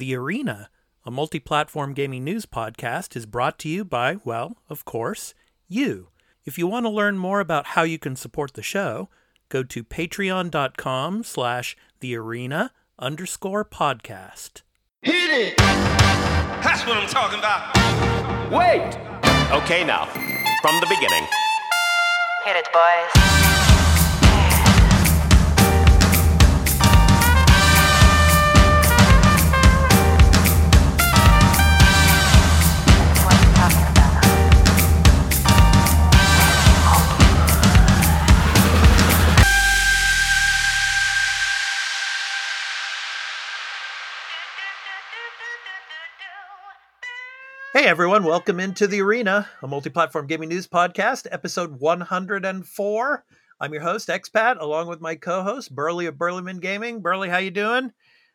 The Arena, a multi platform gaming news podcast, is brought to you by, well, of course, you. If you want to learn more about how you can support the show, go to patreon.com slash the arena underscore podcast. Hit it! That's what I'm talking about. Wait! Okay, now, from the beginning. Hit it, boys. Hey everyone, welcome into the arena, a multi-platform gaming news podcast, episode 104. I'm your host, Expat, along with my co-host, Burley of Burleyman Gaming. Burley, how you doing?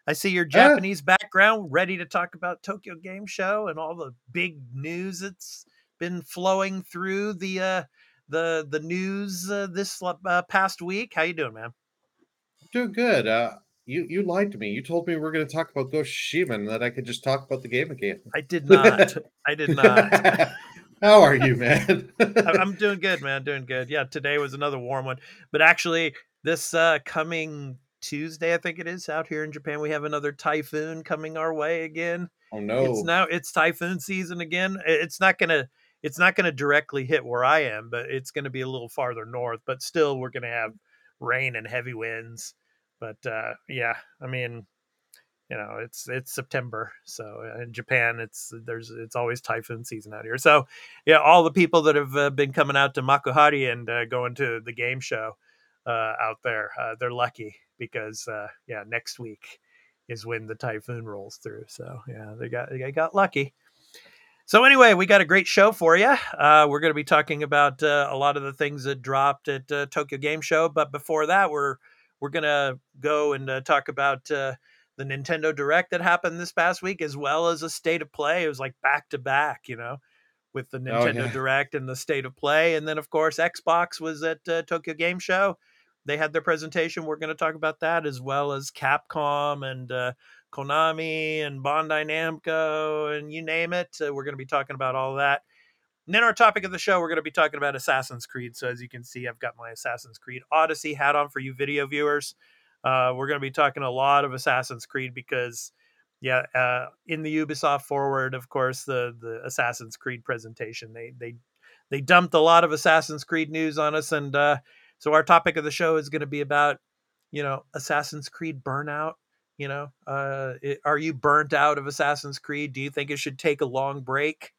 I see your Japanese background, ready to talk about Tokyo Game Show and all the big news that's been flowing through the uh, the the news uh, this uh, past week. How you doing, man? Doing good. You you lied to me. You told me we are going to talk about Ghost of and that I could just talk about the game again. I did not. I did not. How are you, man? I'm doing good, man. Doing good. Yeah, today was another warm one, but actually, this uh, coming Tuesday, I think it is, out here in Japan, we have another typhoon coming our way again. oh no. It's now it's typhoon season again. It's not gonna it's not gonna directly hit where I am, but it's gonna be a little farther north. But still, we're gonna have rain and heavy winds. But uh, yeah, I mean, you know, it's it's September, so uh, in Japan, it's there's it's always typhoon season out here. So yeah, all the people that have uh, been coming out to Makuhari and uh, going to the game show uh, out there, uh, they're lucky because yeah, next week is when the typhoon rolls through. So yeah, they got they got lucky. So anyway, we got a great show for you. Uh, we're going to be talking about uh, a lot of the things that dropped at uh, Tokyo Game Show, but before that, we're we're going to go and uh, talk about uh, the Nintendo Direct that happened this past week, as well as a state of play. It was like back to back, you know, with the Nintendo yeah. Direct and the state of play, and then of course Xbox was at uh, Tokyo Game Show. They had their presentation. We're going to talk about that as well as Capcom and uh, Konami and Bandai Namco and you name it. Uh, we're going to be talking about all that. And then our topic of the show, we're going to be talking about Assassin's Creed. So as you can see, I've got my Assassin's Creed Odyssey hat on for you video viewers. Uh, we're going to be talking a lot of Assassin's Creed because, yeah, uh, in the Ubisoft Forward, of course, the the Assassin's Creed presentation, they they they dumped a lot of Assassin's Creed news on us, and uh, so our topic of the show is going to be about, you know, Assassin's Creed burnout. You know, uh, it, are you burnt out of Assassin's Creed? Do you think it should take a long break?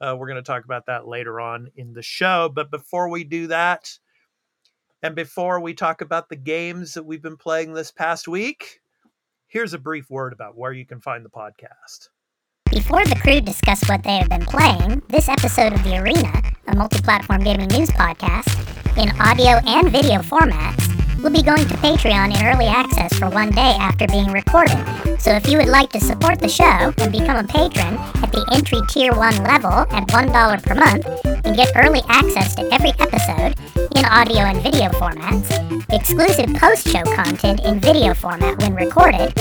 Uh, we're going to talk about that later on in the show. But before we do that, and before we talk about the games that we've been playing this past week, here's a brief word about where you can find the podcast. Before the crew discuss what they have been playing, this episode of The Arena, a multi platform gaming news podcast, in audio and video formats, will be going to Patreon in early access for one day after being recorded. So if you would like to support the show and become a patron at the entry tier 1 level at $1 per month and get early access to every episode in audio and video formats, exclusive post-show content in video format when recorded,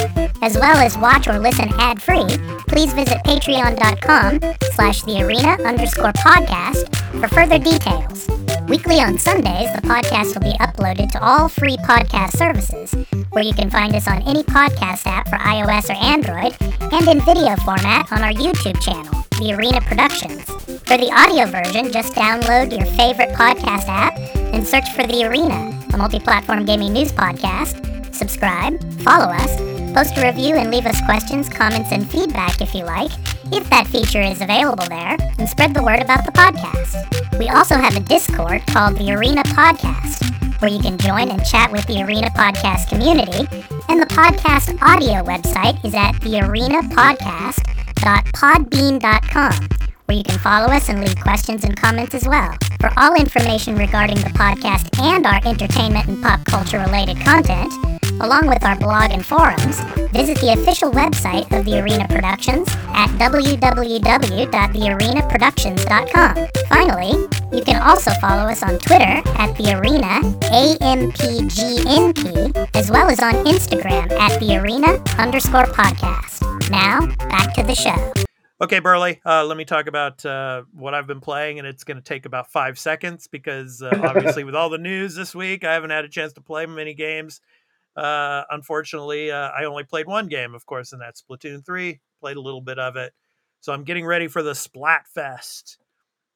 as well as watch or listen ad-free, please visit patreon.com slash the arena underscore podcast for further details. Weekly on Sundays, the podcast will be uploaded to all free podcast services, where you can find us on any podcast app for iOS or Android, and in video format on our YouTube channel, The Arena Productions. For the audio version, just download your favorite podcast app and search for The Arena, a multi platform gaming news podcast. Subscribe, follow us, post a review, and leave us questions, comments, and feedback if you like, if that feature is available there, and spread the word about the podcast. We also have a Discord called The Arena Podcast, where you can join and chat with the Arena Podcast community, and the podcast audio website is at thearenapodcast.podbean.com where you can follow us and leave questions and comments as well. For all information regarding the podcast and our entertainment and pop culture related content, along with our blog and forums, visit the official website of The Arena Productions at www.thearenaproductions.com. Finally, you can also follow us on Twitter at The Arena AMPGNP, as well as on Instagram at The Arena underscore podcast. Now, back to the show. Okay, Burley, uh, let me talk about uh, what I've been playing, and it's going to take about five seconds because uh, obviously, with all the news this week, I haven't had a chance to play many games. Uh, unfortunately, uh, I only played one game, of course, and that's Splatoon 3. Played a little bit of it. So I'm getting ready for the Splatfest.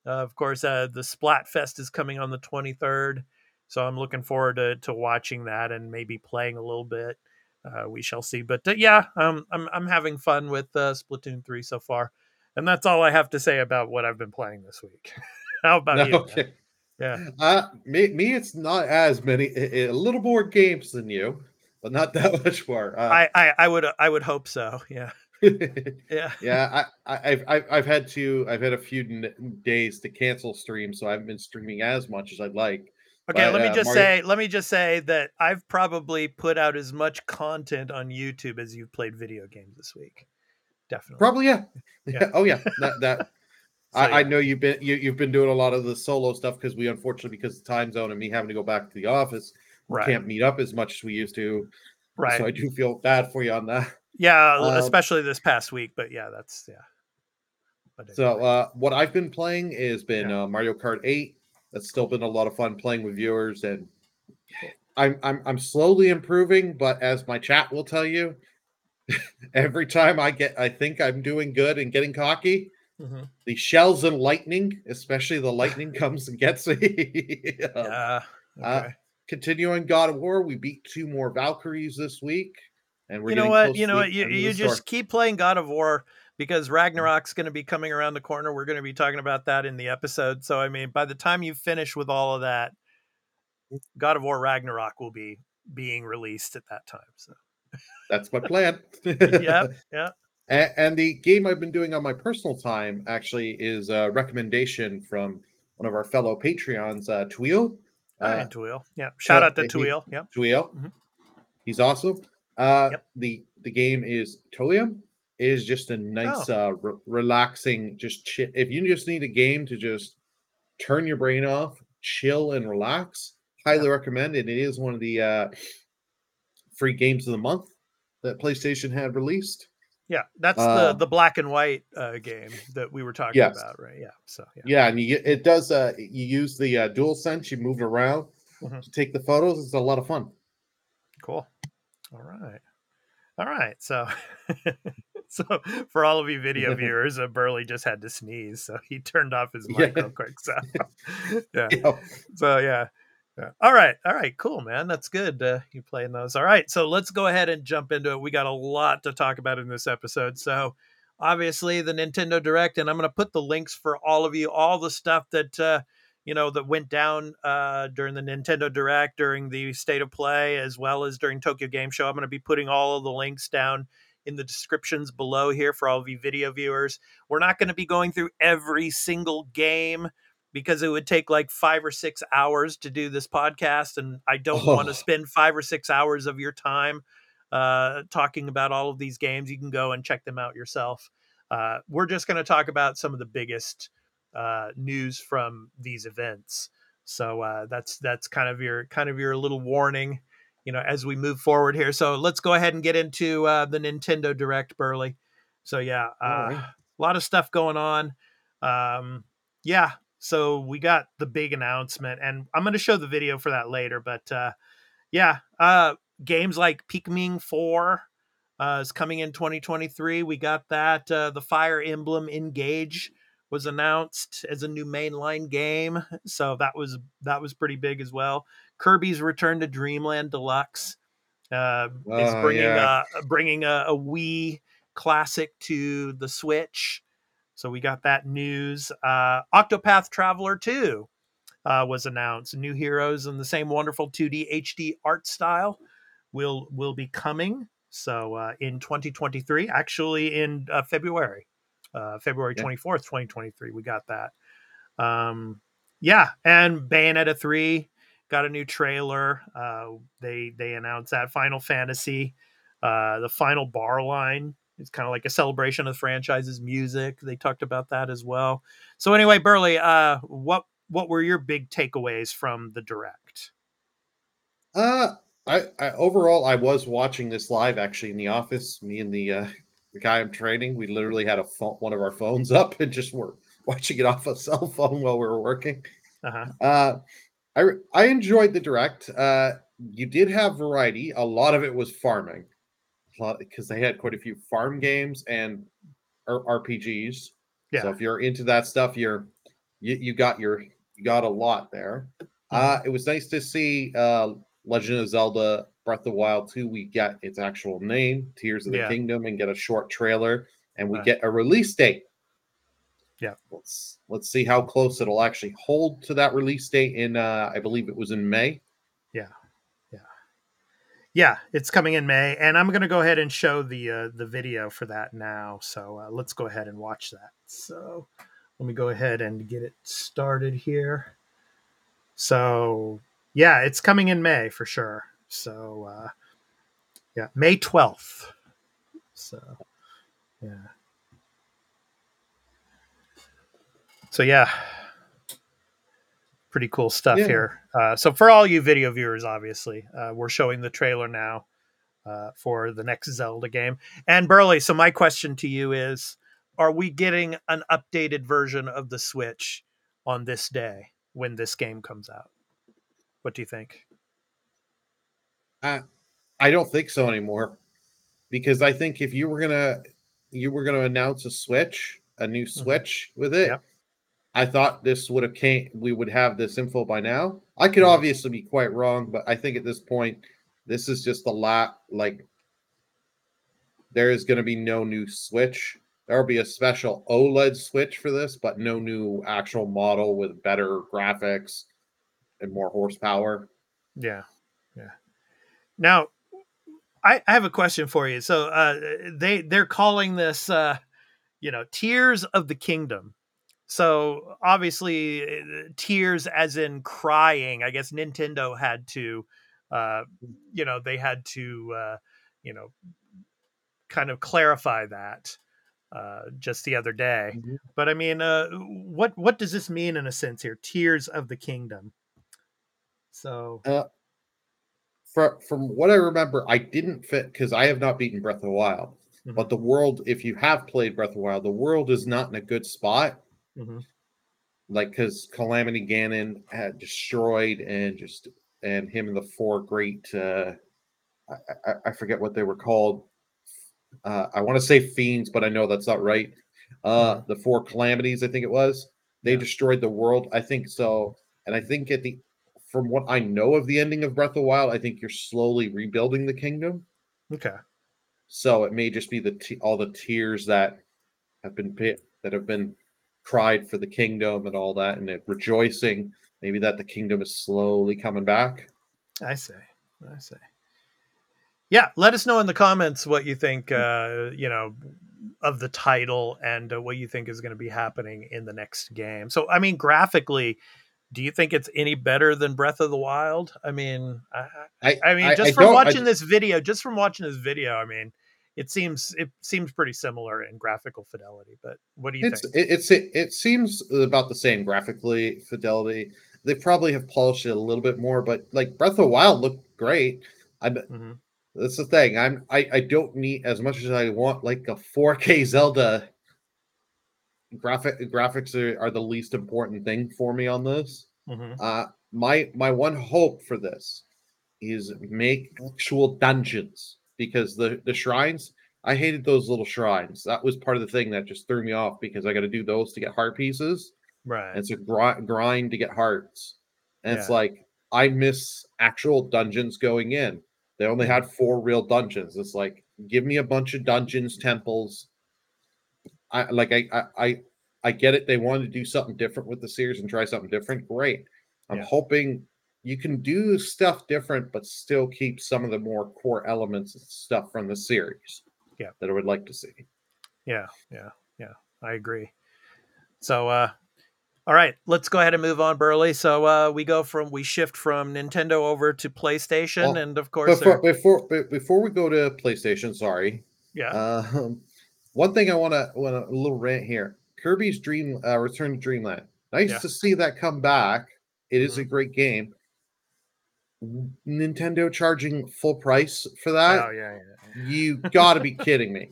Uh, of course, uh, the Splatfest is coming on the 23rd. So I'm looking forward to, to watching that and maybe playing a little bit. Uh, we shall see. But uh, yeah, um, I'm, I'm having fun with uh, Splatoon 3 so far. And that's all I have to say about what I've been playing this week. How about you? man? Okay. Yeah. Uh, me, me, it's not as many, a, a little more games than you, but not that much more. Uh, I, I, I would I would hope so. Yeah. Yeah. yeah, I, I've, I've, I've had to, I've had a few n- days to cancel streams, so I haven't been streaming as much as I'd like. Okay, But, let me uh, just Mario- say, let me just say that I've probably put out as much content on YouTube as you've played video games this week. Definitely. Probably, yeah. Yeah. oh, yeah. That, that. So, I, I know you've been you, you've been doing a lot of the solo stuff because we unfortunately because the time zone and me having to go back to the office we right. can't meet up as much as we used to. right. So I do feel bad for you on that. yeah, um, especially this past week, but yeah, that's yeah. But So uh, what I've been playing has been uh, Mario Kart 8. That's still been a lot of fun playing with viewers, and I'm I'm I'm slowly improving. But as my chat will tell you, every time I get I think I'm doing good and getting cocky, Mhm. the shells and lightning, especially the lightning, comes and gets me. Um, yeah. uh, Continuing God of War, we beat two more Valkyries this week, and we're you know what? You know what? You, you just keep playing God of War because Ragnarok's going to be coming around the corner. We're going to be talking about that in the episode. So, I mean, by the time you finish with all of that, God of War Ragnarok will be being released at that time. So, that's my plan. yeah, yeah. And, and the game I've been doing on my personal time actually is a recommendation from one of our fellow Patreons, uh, Tweel. Uh, Tuil. Yeah. Shout so out to he- Yeah. Tweel. Mhm. He's awesome. Uh, Yep. The the game is Toem. It is just a nice, Oh. uh, re- relaxing, just chi- if you just need a game to just turn your brain off, chill and relax, highly recommend it. It is one of the uh, free games of the month that PlayStation had released. Yeah. That's Uh, the the black and white uh, game that we were talking Yes. about, right? Yeah. So, yeah. Yeah, and you it does. Uh, you use the uh, dual sense. You move around Mhm. to take the photos. It's a lot of fun. Cool. All right. All right. So, so for all of you video viewers, uh, Burley just had to sneeze, so he turned off his mic Yeah. real quick. So, yeah. Yeah. So yeah. Yeah. All right. All right. Cool, man. That's good. Uh, you playing those. All right. So let's go ahead and jump into it. We got a lot to talk about in this episode. So obviously the Nintendo Direct, and I'm going to put the links for all of you, all the stuff that, uh, you know, that went down uh, during the Nintendo Direct, during the State of Play, as well as during Tokyo Game Show. I'm going to be putting all of the links down in the descriptions below here for all of you video viewers. We're not going to be going through every single game because it would take like five or six hours to do this podcast. And I don't want Oh. to spend five or six hours of your time uh, talking about all of these games. You can go and check them out yourself. Uh, we're just going to talk about some of the biggest uh, news from these events. So uh, that's that's kind of your kind of your little warning, you know, as we move forward here. So let's go ahead and get into uh, the Nintendo Direct, Burley. So yeah, uh, right. a lot of stuff going on. Um, yeah, so we got the big announcement, and I'm going to show the video for that later. But uh, yeah, uh, games like Pikmin Four uh, is coming in 2023. We got that. Uh, the Fire Emblem Engage was announced as a new mainline game, so that was that was pretty big as well. Kirby's Return to Dreamland Deluxe uh, is Oh, bringing yeah. uh, bringing a, a Wii classic to the Switch. So we got that news. Uh, Octopath Traveler 2 uh, was announced. New heroes in the same wonderful 2D HD art style will will be coming. So uh, in 2023, actually in uh, February, uh, February Yeah. 24th, 2023, we got that. Um, yeah, and Bayonetta 3 got a new trailer. Uh, they they announced that Final Fantasy, uh, the final bar line. It's kind of like a celebration of the franchise's music. They talked about that as well. So anyway, Burley, uh, what what were your big takeaways from the direct? Uh, I, I overall I was watching this live actually in the office. Me and the uh, the guy I'm training, we literally had a phone, one of our phones up and just were watching it off a cell phone while we were working. Uh-huh. Uh, I I enjoyed the direct. Uh, you did have variety. A lot of it was farming, because they had quite a few farm games and RPGs. So if you're into that stuff, you're you, you got your you got a lot there. Uh, it was nice to see uh, Legend of Zelda Breath of the Wild 2. We get its actual name, Tears of the Yeah. Kingdom, and get a short trailer, and we Right. get a release date. Yeah. Let's let's see how close it'll actually hold to that release date in uh I believe it was in May. Yeah, Yeah. Yeah, it's coming in May, and I'm going to go ahead and show the uh, the video for that now. So uh, let's go ahead and watch that. So let me go ahead and get it started here. So yeah, it's coming in May for sure. So uh, yeah, May 12th. So yeah. So yeah, pretty cool stuff Yeah. here. Uh, so for all you video viewers, obviously, uh, we're showing the trailer now uh, for the next Zelda game. And Burley, so my question to you is: Are we getting an updated version of the Switch on this day when this game comes out? What do you think? I don't think so anymore. Because I think if you were gonna you were gonna announce a switch, a new switch with it, Yep. I thought this would have came we would have this info by now. I could obviously be quite wrong, but I think at this point, this is just a lot like there is gonna be no new switch. There'll be a special OLED switch for this, but no new actual model with better graphics and more horsepower. Yeah, yeah. Now, I, I have a question for you. So uh, they they're calling this, uh, you know, Tears of the Kingdom. So obviously, uh, tears as in crying. I guess Nintendo had to, uh, you know, they had to, uh, you know, kind of clarify that uh, just the other day. Mhm. But I mean, uh, what what does this mean in a sense here? Tears of the Kingdom. So Uh- From from what I remember, I didn't fit because I have not beaten Breath of the Wild. Mhm. But the world, if you have played Breath of the Wild, the world is not in a good spot. Mhm. Like because Calamity Ganon had destroyed and just and him and the four great uh I, I, I forget what they were called. Uh I want to say fiends, but I know that's not right. Uh the four calamities, I think it was. They destroyed the world. I think so. And I think at the from what I know of the ending of Breath of the Wild, I think you're slowly rebuilding the kingdom. okay. So it may just be the te- all the tears that have been pi- that have been cried for the kingdom and all that, and it rejoicing maybe that the kingdom is slowly coming back. I say. I say. Yeah, let us know in the comments what you think. Uh, you know, of the title and uh, what you think is going to be happening in the next game. So, I mean, graphically, do you think it's any better than Breath of the Wild? I mean, I, I, I mean, just I from watching this video, just from watching this video, I mean, it seems it seems pretty similar in graphical fidelity. But what do you it's think? it, it's it, it seems about the same graphically fidelity. They probably have polished it a little bit more, but like Breath of the Wild looked great. I Mhm. that's the thing. I'm I, I don't need as much as I want like a 4K Zelda. Graphic graphics are, are the least important thing for me on this. Mhm. Uh my my one hope for this is make actual dungeons because the the shrines I hated those little shrines. That was part of the thing that just threw me off because I got to do those to get heart pieces. Right. And it's a gri- grind to get hearts. And it's like I miss actual dungeons going in. They only had four real dungeons. It's like give me a bunch of dungeons, temples. I like I I I, I get it. They wanted to do something different with the series and try something different. Great. I'm Yeah. hoping you can do stuff different, but still keep some of the more core elements and stuff from the series. Yeah. that I would like to see. Yeah, yeah, yeah. I agree. So uh all right, let's go ahead and move on, Burley. So uh we go from we shift from Nintendo over to PlayStation Well, and of course Before before before we go to PlayStation, sorry. yeah. Um, one thing I want to want a little rant here. Kirby's Dream uh, Return to Dreamland. Nice Yeah. to see that come back. It is Mhm. a great game. Nintendo charging full price for that? oh yeah, yeah. You got to be kidding me.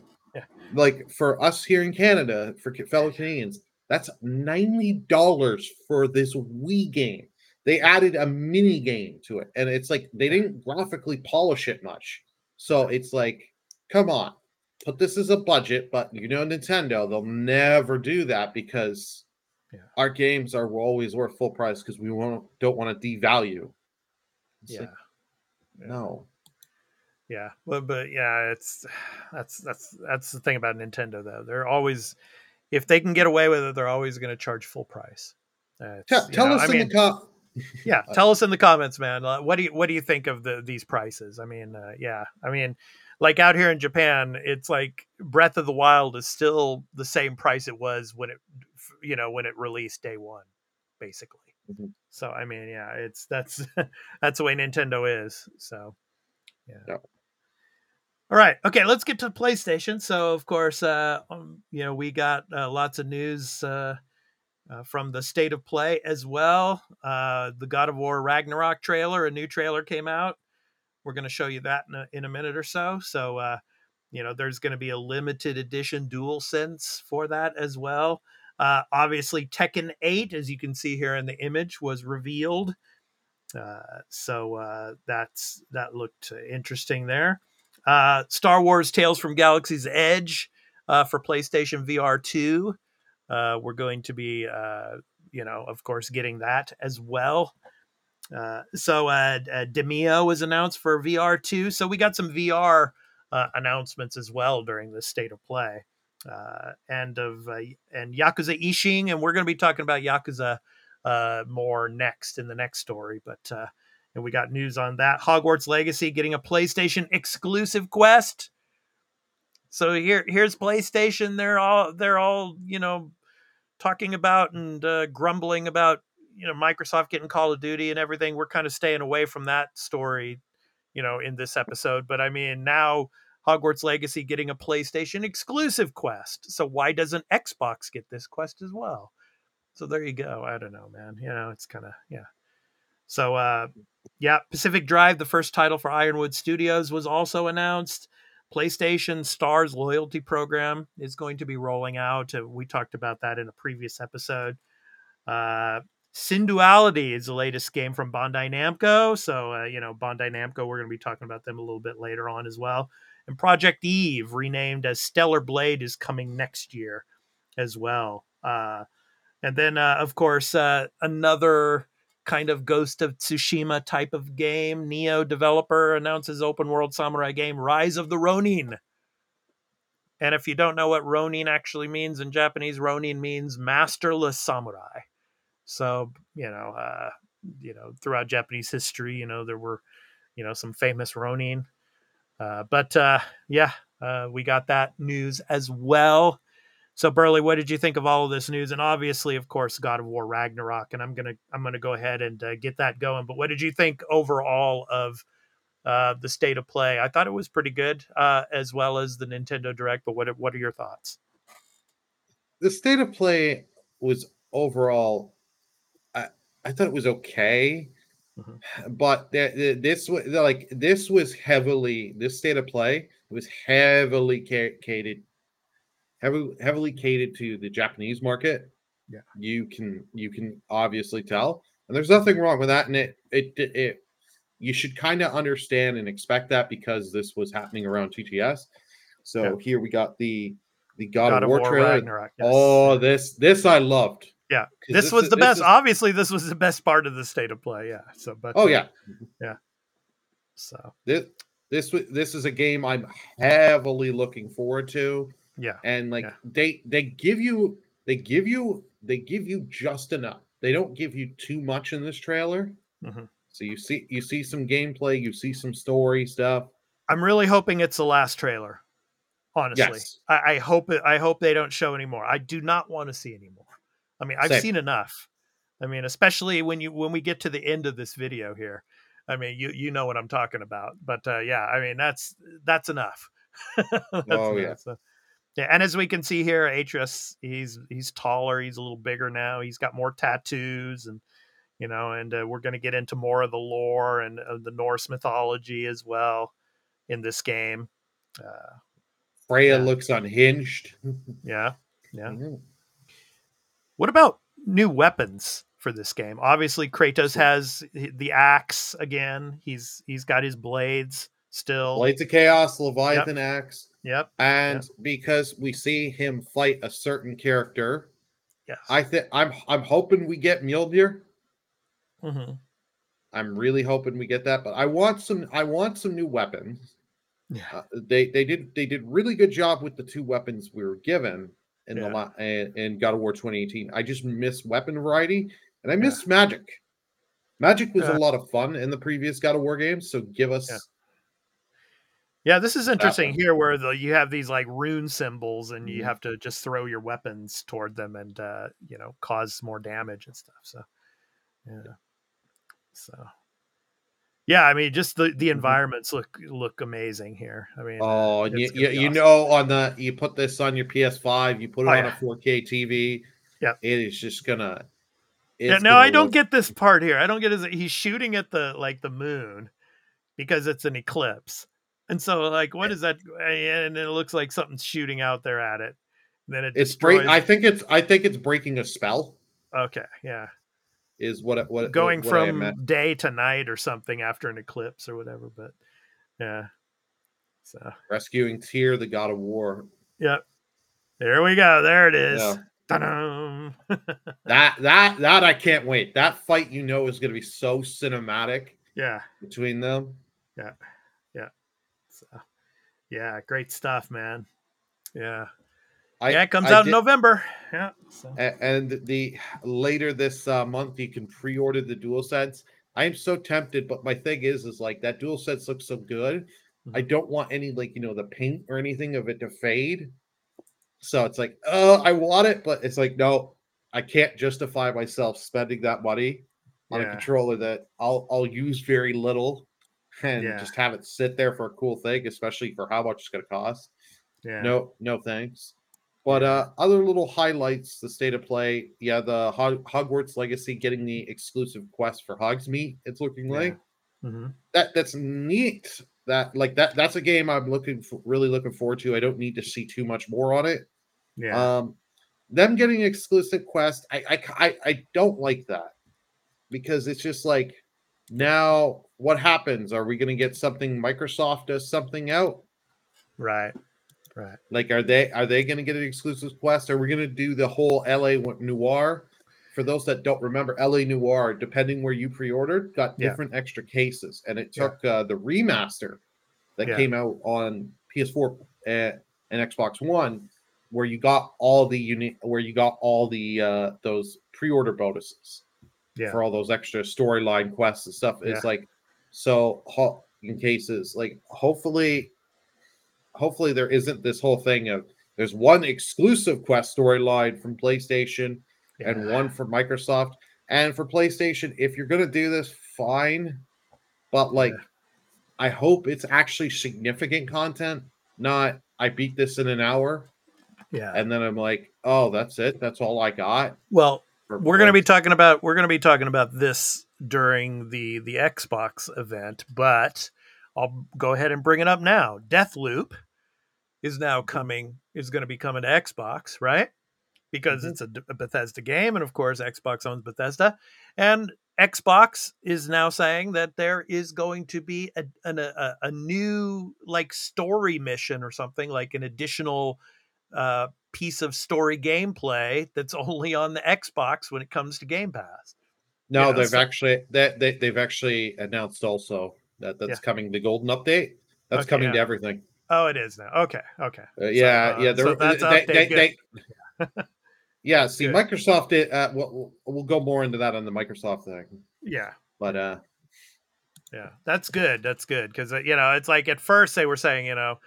like for us here in Canada, for fellow Canadians, that's ninety dollars for this Wii game. They added a mini game to it, and it's like they didn't graphically polish it much. So it's like, come on, put this as a budget, but you know Nintendo, they'll never do that because Yeah. our games are always worth full price because we won't don't want to devalue. It's Yeah. like, no. Yeah, but but yeah, it's that's that's that's the thing about Nintendo though. They're always if they can get away with it, they're always going to charge full price. Uh, Tell, tell know, us I in mean, the com- yeah, tell us in the comments, man. Uh, what do you what do you think of the these prices? I mean, uh, yeah, I mean, like out here in Japan, it's like Breath of the Wild is still the same price it was when it, you know, when it released day one, basically. Mhm. So I mean, yeah, it's that's that's the way Nintendo is. So yeah. Yeah. All right. Okay, let's get to PlayStation. So, of course, uh, um, you know, we got uh, lots of news uh, uh, from the state of play as well. Uh, the God of War Ragnarok trailer, a new trailer came out. We're going to show you that in a, in a minute or so. So, uh, you know, there's going to be a limited edition Dual Sense for that as well. Uh, obviously, Tekken 8, as you can see here in the image, was revealed. Uh, so uh, that's that looked interesting there. Uh, Star Wars Tales from Galaxy's Edge uh, for PlayStation VR 2. Uh, we're going to be, you know, of course, getting that as well. So uh, Demeo was announced for VR 2. So we got some VR announcements as well during this state of play. Uh, and of uh, and Yakuza Ishin, and we're going to be talking about Yakuza uh, more next in the next story. But uh, and we got news on that. Hogwarts Legacy getting a PlayStation exclusive quest. So here here's PlayStation. They're all they're all you know talking about and uh, grumbling about you know Microsoft getting Call of Duty and everything. We're kind of staying away from that story, you know, in this episode. But I mean now. Hogwarts Legacy getting a PlayStation exclusive quest. So why doesn't Xbox get this quest as well? So there you go. I don't know, man. You know, it's kind of yeah. So uh yeah, Pacific Drive, the first title for Ironwood Studios, was also announced. PlayStation Stars loyalty program is going to be rolling out. Uh, We talked about that in a previous episode. Uh, Synduality is the latest game from Bandai Namco. So, uh, you know, Bandai Namco, we're going to be talking about them a little bit later on as well. And Project Eve, renamed as Stellar Blade, is coming next year as well. Uh, and then, uh, of course, uh, another kind of Ghost of Tsushima type of game. Nioh developer announces open world samurai game Rise of the Ronin. And if you don't know what Ronin actually means in Japanese, Ronin means masterless samurai. So, you know, uh, you know, throughout Japanese history, you know, there were, you know, some famous Ronin. Uh, but uh, yeah, uh, we got that news as well. So Burley, what did you think of all of this news? And obviously, of course, God of War Ragnarok. And I'm gonna I'm gonna go ahead and uh, get that going. But what did you think overall of uh, the state of play? I thought it was pretty good, uh, as well as the Nintendo Direct. But what what are your thoughts? the state of play was overall i i thought it was okay Mhm. but this was like this was heavily this state of play was heavily ca- catered heavily heavily catered to the japanese market Yeah. you can you can obviously tell and there's nothing wrong with that and it it it, it you should kind of understand and expect that because this was happening around tgs so Yeah. here we got the the god, of war, trailer Ragnarok. yes. Oh, this this I loved. Yeah. 'Cause This, was the best. is- Obviously, this was the best part of the state of play. Yeah. So, but oh yeah, yeah, So this this this is a game I'm heavily looking forward to, yeah. and like Yeah. they they give you they give you they give you just enough. They don't give you too much in this trailer. Mhm. So you see you see some gameplay, you see some story stuff. I'm really hoping it's the last trailer. Honestly, Yes. I, I hope it. I hope they don't show anymore. I do not want to see anymore. I mean, I've Same. seen enough. I mean, especially when you when we get to the end of this video here. I mean, you you know what I'm talking about. But uh, yeah, I mean that's that's enough. That's Oh, yeah. So- yeah, and as we can see here, Atreus, he's he's taller, he's a little bigger now. He's got more tattoos, and you know, and uh, we're going to get into more of the lore and uh, the Norse mythology as well in this game. Uh, Freya Yeah. looks unhinged. Yeah. Yeah. Mhm. What about new weapons for this game? Obviously, Kratos has the axe again. He's he's got his blades still. Blades of Chaos, Leviathan Axe, Yep. and because we see him fight a certain character, Yes. I think I'm I'm hoping we get Mjolnir. Mhm. I'm really hoping we get that, but I want some I want some new weapons. Yeah. Uh, they they did they did really good job with the two weapons we were given in Yeah. the la- in, in God of War 2018. I just miss weapon variety and I miss magic. Magic was Yeah. a lot of fun in the previous God of War games, so give us Yeah. Yeah, this is interesting here where the, you have these like rune symbols and you Mhm. have to just throw your weapons toward them and uh, you know, cause more damage and stuff. So yeah. So yeah, I mean just the, the Mhm. environments look look amazing here. I mean uh, Oh, and you, you, be you know on the you put this on your PS5, you put it Oh, on yeah. a 4K TV. Yeah, It is just gonna Yeah, no, I don't look- get this part here. I don't get his. he's shooting at the like the moon because it's an eclipse. And so like what is that and it looks like something's shooting out there at it. then it it's break I think it's I think it's breaking a spell Okay, yeah. Is what what Going what from day to night or something after an eclipse or whatever, but yeah. So rescuing Tyr, the god of war. Yep, There we go. There it is. Yeah. That that that I can't wait. That fight you know is going to be so cinematic yeah. between them. Yeah, yeah, so yeah, great stuff, man. Yeah. I, yeah, it comes I out in November. Yeah. So. and the later this uh, month you can pre-order the dual Sense. I am so tempted, but my thing is, is like that dual Sense looks so good. Mm-hmm. I don't want any like you know the paint or anything of it to fade. So it's like, oh, I want it, but it's like, no, I can't justify myself spending that money on a controller that I'll I'll use very little and Yeah. just have it sit there for a cool thing, especially for how much it's going to cost. Yeah. No, no thanks. But uh other little highlights, the state of play. Yeah, the Hog- Hogwarts Legacy getting the exclusive quest for Hogsmeade. It's looking Yeah. like hmm that. That's neat. That like that. That's a game I'm looking for, really looking forward to. I don't need to see too much more on it. Yeah. Um, them getting exclusive quest, I, I I I don't like that because it's just like now what happens? Are we going to get something Microsoft does something out? right. Right. Like, are they are they going to get an exclusive quest? Are we going to do the whole LA Noire? For those that don't remember, LA Noire, depending where you pre-ordered, got Yeah. different extra cases, and it Yeah. took uh, the remaster that Yeah. came out on PS4 uh, and Xbox One, where you got all the unique, where you got all the uh, those pre-order bonuses Yeah. for all those extra storyline quests and stuff. It's Yeah. like so in cases like hopefully hopefully there isn't this whole thing of there's one exclusive quest storyline from PlayStation and one for Microsoft. And for PlayStation, if you're gonna do this, fine. But like I hope it's actually significant content, not I beat this in an hour Yeah. and then I'm like, oh, that's it. That's all I got. well, we're going to be talking about we're going to be talking about this during the the Xbox event, but I'll go ahead and bring it up now. Deathloop is now coming is going to be coming to Xbox, right? Because Mhm. it's a Bethesda game and of course Xbox owns Bethesda and Xbox is now saying that there is going to be a, an, a, a new like story mission or something like an additional uh, piece of story gameplay that's only on the Xbox when it comes to Game Pass. No, Yeah, they've so- actually that they, they've actually announced also that that's Yeah. coming. The golden update that's Okay, coming yeah. to everything. Oh, it is now. Okay, okay. Uh, yeah, uh, yeah. so that's they, update they, good. they- yeah. See, Good. Microsoft did. Uh, we'll, we'll go more into that on the Microsoft thing, Yeah, but uh, yeah. That's good. That's good because you know it's like at first they were saying you know,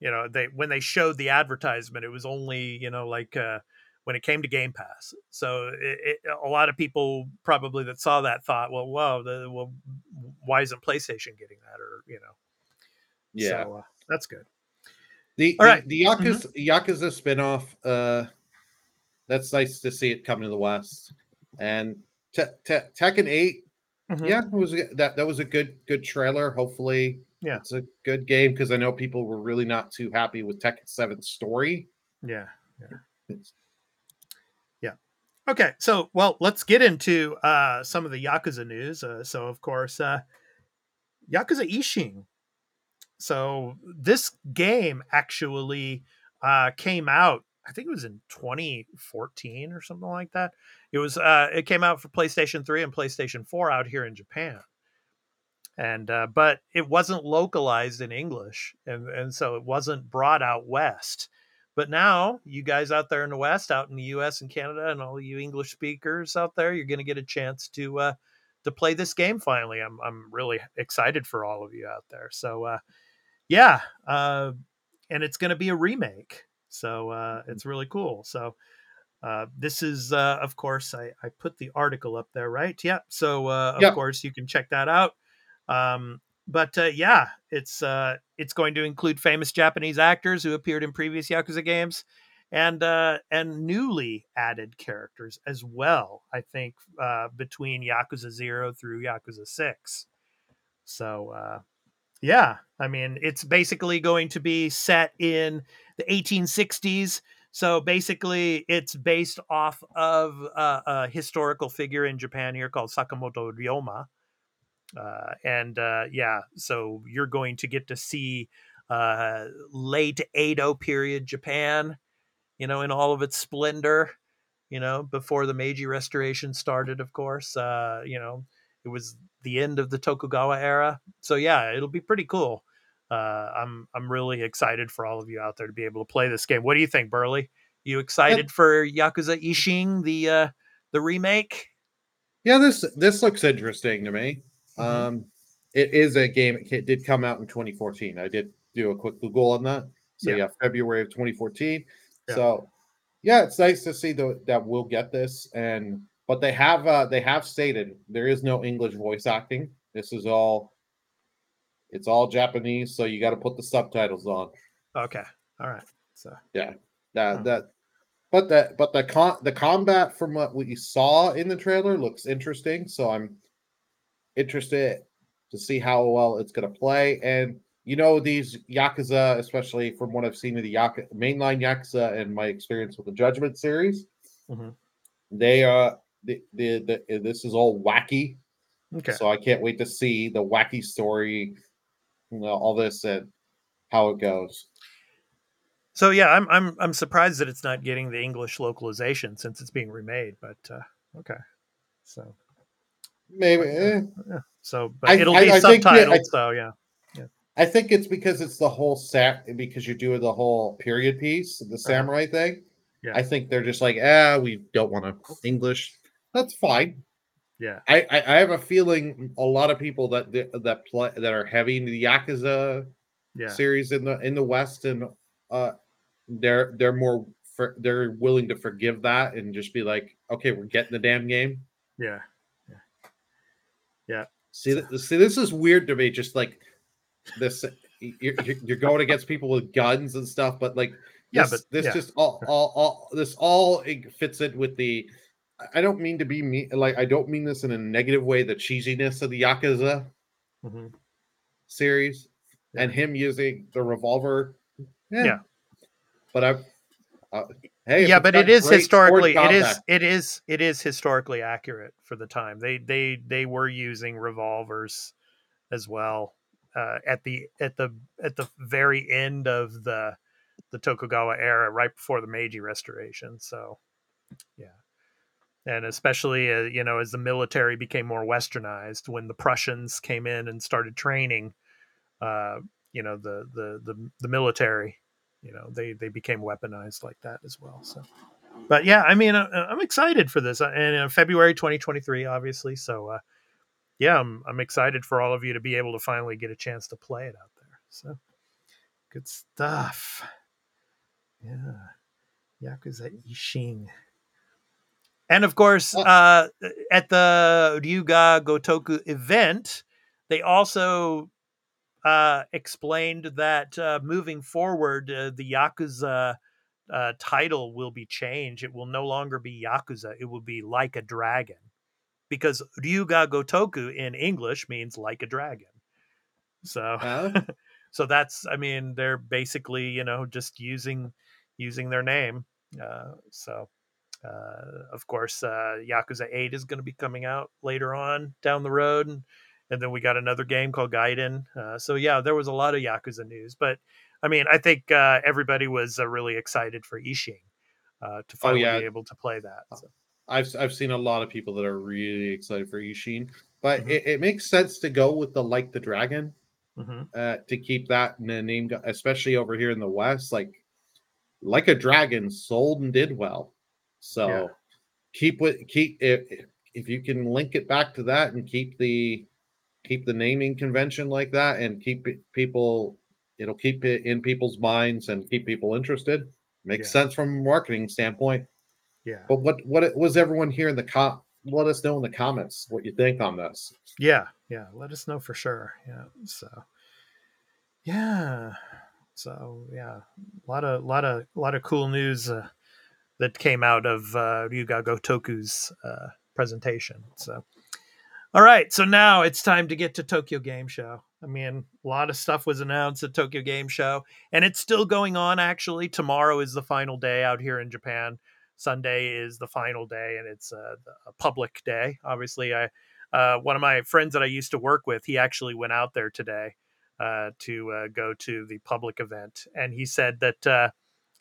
you know they when they showed the advertisement it was only you know like uh, when it came to Game Pass. So it, it, a lot of people probably that saw that thought, well, whoa, the, well, why isn't PlayStation getting that or you know? yeah. So, uh, that's good. The All the, right. Mm-hmm. Yakuza Yakuza spinoff. Uh, that's nice to see it coming to the West. And te- te- Tekken 8 Mhm. yeah, it was a, that that was a good good trailer. Hopefully, Yeah. it's a good game because I know people were really not too happy with Tekken 7 story. Yeah. It's- Okay, so well, let's get into uh, some of the Yakuza news. Uh, so, of course, uh, Yakuza Ishin. So, this game actually uh, came out. I think it was in 2014 or something like that. It was. Uh, it came out for PlayStation 3 and PlayStation 4 out here in Japan, and uh, but it wasn't localized in English, and and so it wasn't brought out west. But now, you guys out there in the West, out in the U.S. and Canada, and all you English speakers out there, you're going to get a chance to uh, to play this game. Finally, I'm I'm really excited for all of you out there. So, uh, yeah, uh, and it's going to be a remake, so uh, it's really cool. So, uh, this is, uh, of course, I, I put the article up there, right? Yeah. So, uh, of Yep. course, you can check that out. Um, but uh, yeah, it's uh, it's going to include famous Japanese actors who appeared in previous Yakuza games, and uh, and newly added characters as well. I think uh, between Yakuza Zero through Yakuza Six. So uh, yeah, I mean it's basically going to be set in the 1860s. So basically, it's based off of a historical figure in Japan here called Sakamoto Ryoma uh, and uh, yeah, so you're going to get to see uh, late Edo period Japan, you know, in all of its splendor. You know, before the Meiji Restoration started, of course. Uh, you know, it was the end of the Tokugawa era. So yeah, it'll be pretty cool. Uh, I'm I'm really excited for all of you out there to be able to play this game. What do you think, Burley? You excited for Yakuza Ishin, the uh, the remake? Yeah, this this looks interesting to me. Mhm. Um, it is a game. It did come out in 2014. I did do a quick Google on that. So Yeah. yeah, February of 2014. Yeah. So yeah, it's nice to see the, that we'll get this. And but they have uh, they have stated there is no English voice acting. This is all it's all Japanese. So you got to put the subtitles on. Okay, all right. So yeah, That that. But the but the con the combat from what we saw in the trailer looks interesting. So I'm interested to see how well it's going to play. And you know, these Yakuza, especially from what I've seen of the Yakuza, mainline Yakuza and my experience with the Judgment series, Mhm. they uh the, the the this is all wacky. okay. So I can't wait to see the wacky story, you know, all this and how it goes. So yeah, I'm I'm I'm surprised that it's not getting the English localization since it's being remade. But uh, okay, so Maybe eh, so but I- it'll I- be I think, yeah, subtitled. I- so yeah, I think it's because it's the whole set because you're doing the whole period piece, the samurai thing. Uh-huh. Yeah. I think they're just like, ah, we don't want to English. That's fine. yeah, I, I I have a feeling a lot of people that that play that are heavy into the Yakuza yeah, series in the in the West and uh they're they're more for, they're willing to forgive that and just be like, okay, we're getting the damn game. yeah. See, see, this is weird to me. Just like this, you're, you're going against people with guns and stuff, but like, Yeah, this, but- this yeah. just all, all, all, this all fits in with the. I don't mean to be me, like I don't mean this in a negative way. The cheesiness of the Yakuza hmm series and him using the revolver. Yeah, Yeah. but I. Uh, hey, yeah, but it is historically it is it is it is historically accurate for the time. They they they were using revolvers as well uh, at the at the at the very end of the the Tokugawa era, right before the Meiji Restoration. So, yeah, and especially uh, you know as the military became more westernized, when the Prussians came in and started training, uh, you know the the the the military, you know they they became weaponized like that as well. So, but yeah, I mean, I, I'm excited for this, uh, and uh, February 2023, obviously. So, uh, yeah, I'm I'm excited for all of you to be able to finally get a chance to play it out there. So, good stuff. Yeah, Yakuza Ishin. And of course, uh, at the Ryuga Gotoku event, they also uh, explained that uh, moving forward, uh, the Yakuza uh, title will be changed. It will no longer be Yakuza. It will be like a dragon, because Ryuga Gotoku in English means like a dragon. So Huh? so that's I mean they're basically you know just using using their name. Uh, so uh, of course uh, Yakuza Eight is going to be coming out later on down the road, and, and then we got another game called Gaiden. Uh, so yeah, there was a lot of Yakuza news, but I mean I think uh, everybody was uh, really excited for Ishin uh, to finally yeah. be able to play that. So. I've I've seen a lot of people that are really excited for Ishin, but Mhm. it, it makes sense to go with the like the dragon hmm uh, to keep that in the name, especially over here in the West. Like like a dragon sold and did well, so Yeah. keep with keep if if you can link it back to that and keep the keep the naming convention like that and keep people it'll keep it in people's minds and keep people interested makes Yeah. sense from a marketing standpoint Yeah. but what what was everyone here in the com? Let us know in the comments what you think on this. Yeah, yeah. Let us know for sure. Yeah. So, yeah. So yeah, a lot of a lot of a lot of cool news uh, that came out of uh, Ryu Ga Gotoku's uh, presentation. So, all right. So now it's time to get to Tokyo Game Show. I mean, a lot of stuff was announced at Tokyo Game Show, and it's still going on. Actually, tomorrow is the final day out here in Japan. Sunday is the final day, and it's uh, a public day. Obviously, I uh, one of my friends that I used to work with, he actually went out there today uh, to uh, go to the public event, and he said that uh,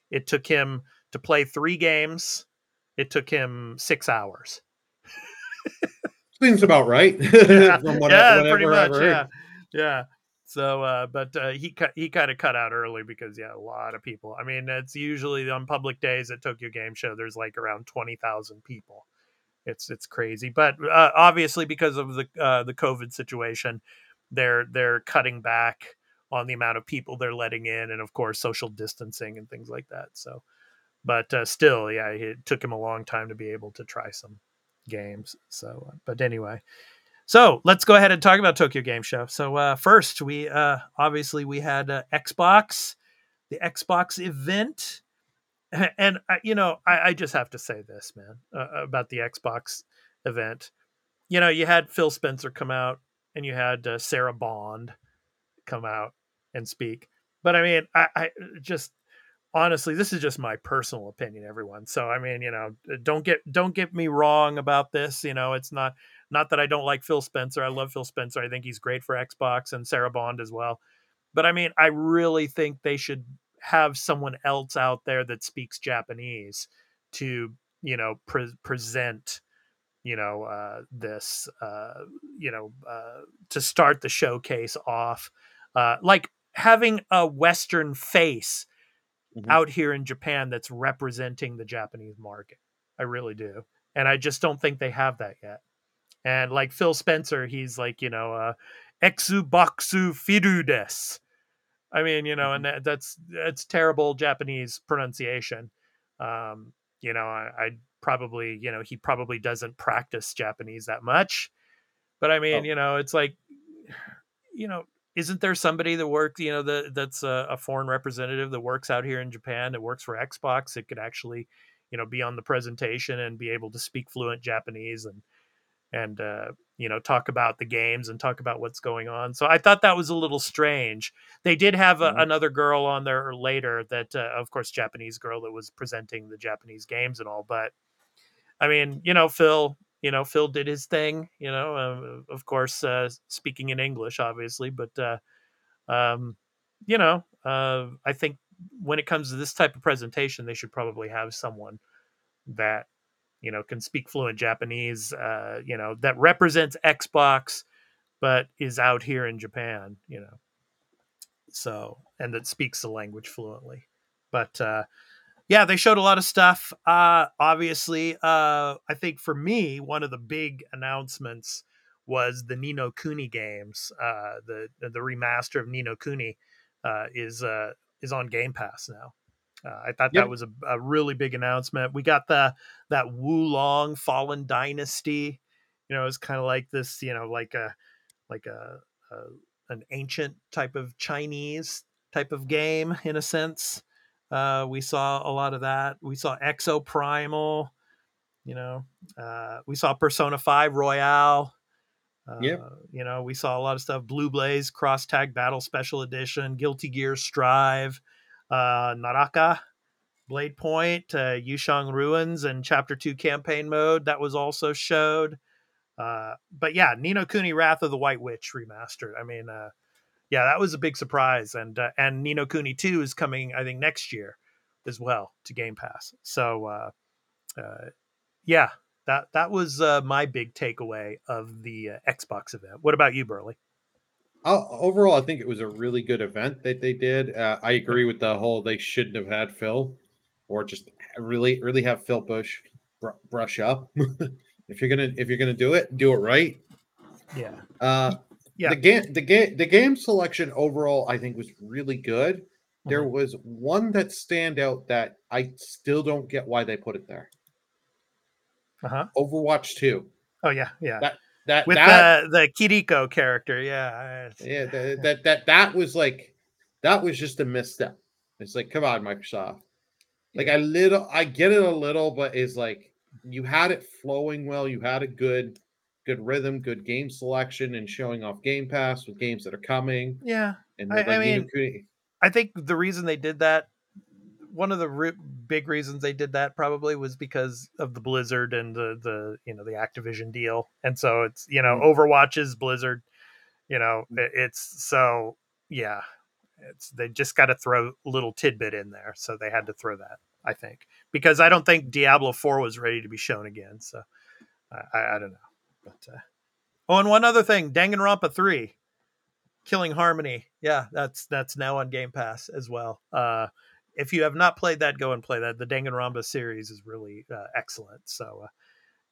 it took him to play three games. It took him six hours. Seems about right. yeah, I, pretty much. Yeah, yeah. So, uh, but uh, he cut, he kind of cut out early because yeah, a lot of people. I mean, it's usually on public days at Tokyo Game Show. There's like around twenty thousand people. It's it's crazy, but uh, obviously because of the uh, the COVID situation, they're they're cutting back on the amount of people they're letting in, and of course social distancing and things like that. So, but uh, still, yeah, it took him a long time to be able to try some games. So, uh, but anyway, so let's go ahead and talk about Tokyo Game Show. So uh, first, we uh, obviously we had uh, Xbox, the Xbox event, and uh, you know I, I just have to say this, man, uh, about the Xbox event. You know, you had Phil Spencer come out, and you had Sarah Bond come out and speak. But I mean, I, I just honestly, this is just my personal opinion, everyone. So I mean, you know, don't get don't get me wrong about this. You know, it's not not that I don't like Phil Spencer. I love Phil Spencer. I think he's great for Xbox and Sarah Bond as well. But I mean, I really think they should have someone else out there that speaks Japanese to, you know, pre- present, you know, uh, this, uh, you know, uh, to start the showcase off. Uh, like having a Western face Mhm. out here in Japan that's representing the Japanese market. I really do. And I just don't think they have that yet. And like Phil Spencer, he's like, you know, uh, Exu Baksu des. I mean, you know, and that, that's that's terrible Japanese pronunciation. Um, you know, I, I probably, you know, he probably doesn't practice Japanese that much. But I mean, Oh. you know, it's like, you know, isn't there somebody that works, you know, that that's a, a foreign representative that works out here in Japan that works for Xbox that could actually, you know, be on the presentation and be able to speak fluent Japanese and and uh, you know talk about the games and talk about what's going on. So I thought that was a little strange. They did have a, Mhm. another girl on there later that, uh, of course, Japanese girl that was presenting the Japanese games and all. But I mean, you know, Phil, you know, Phil did his thing. You know, um, of course, uh, speaking in English, obviously, but uh, um, you know, uh, I think when it comes to this type of presentation, they should probably have someone that you know can speak fluent Japanese, uh, you know, that represents Xbox, but is out here in Japan, you know, so and that speaks the language fluently. But uh, yeah, they showed a lot of stuff. Uh, obviously, uh, I think for me, one of the big announcements was the Ni no Kuni games. Uh, the the remaster of Ni no Kuni uh, is uh, is on Game Pass now. Uh, I thought Yep. that was a, a really big announcement. We got the that Wo Long Fallen Dynasty. You know, it's kind of like this. You know, like a like a, a an ancient type of Chinese type of game in a sense. Uh, we saw a lot of that. We saw Exoprimal. You know, uh, we saw Persona Five Royal. Uh, Yeah. You know, we saw a lot of stuff Blue Blaze, Cross Tag Battle Special Edition, Guilty Gear Strive, uh, Naraka, Blade Point, uh, Yushang Ruins, and Chapter 2 campaign mode. That was also showed. Uh, but yeah, Ni no Kuni Wrath of the White Witch remastered. I mean, uh, yeah, that was a big surprise. And uh, and Ni no Kuni 2 is coming, I think, next year as well to Game Pass. So uh, uh, yeah, that that was uh, my big takeaway of the uh, Xbox event. What about you, Burley? Uh, overall, I think it was a really good event that they did. Uh, I agree with the whole they shouldn't have had Phil, or just really, really have Phil Bush br- brush up. if you're gonna, if you're gonna do it, do it right. Yeah, Uh, Yeah. The game, the game, the game selection overall, I think was really good. There Mhm. was one that stand out that I still don't get why they put it there. uh huh. Overwatch Two. Oh yeah, yeah. That that With that the the Kiriko character, yeah. Yeah that, that that that was like that was just a misstep. It's like, come on, Microsoft. Like I little, I get it a little, but it's like you had it flowing well. You had a good, good rhythm, good game selection, and showing off Game Pass with games that are coming. yeah. And I- like, I mean, I think the reason they did that, one of the re- big reasons they did that probably was because of the Blizzard and the the you know the Activision deal, and so it's you know Mhm. Overwatch is Blizzard, you know it- it's so yeah, it's they just got to throw a little tidbit in there, so they had to throw that I think because I don't think Diablo Four was ready to be shown again, so I, I don't know, but uh, oh, and one other thing, Danganronpa Three. Killing Harmony. Yeah, that's that's now on Game Pass as well. Uh, if you have not played that, go and play that. The Danganronpa series is really uh, excellent. So, uh,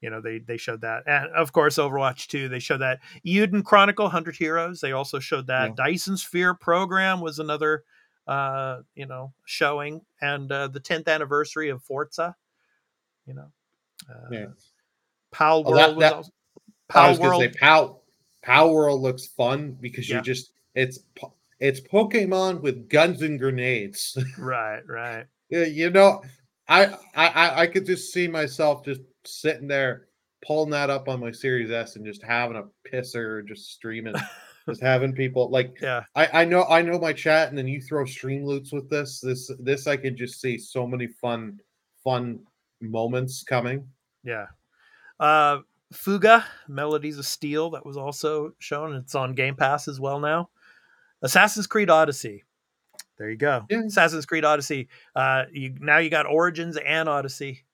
you know, they they showed that, and of course, Overwatch 2. They showed that. Eiyuden Chronicle, Hundred Heroes. They also showed that. Dyson Sphere program was another, uh, you know, showing, and uh, the 10th anniversary of Forza. You know, uh, Yeah. Pal Oh, World that- was that- also, Was World. say Pow Pow World looks fun because Yeah. you just it's it's Pokemon with guns and grenades. right, right. Yeah, you know, I, I I could just see myself just sitting there pulling that up on my Series S and just having a pisser, just streaming, just having people like Yeah. I I know I know my chat, and then you throw Streamloots with this. This this I could just see so many fun fun moments coming. Yeah. Uh Fuga, Melodies of Steel, that was also shown. It's on Game Pass as well now. Assassin's Creed Odyssey. There you go. Yeah. Assassin's Creed Odyssey. Uh you now you got Origins and Odyssey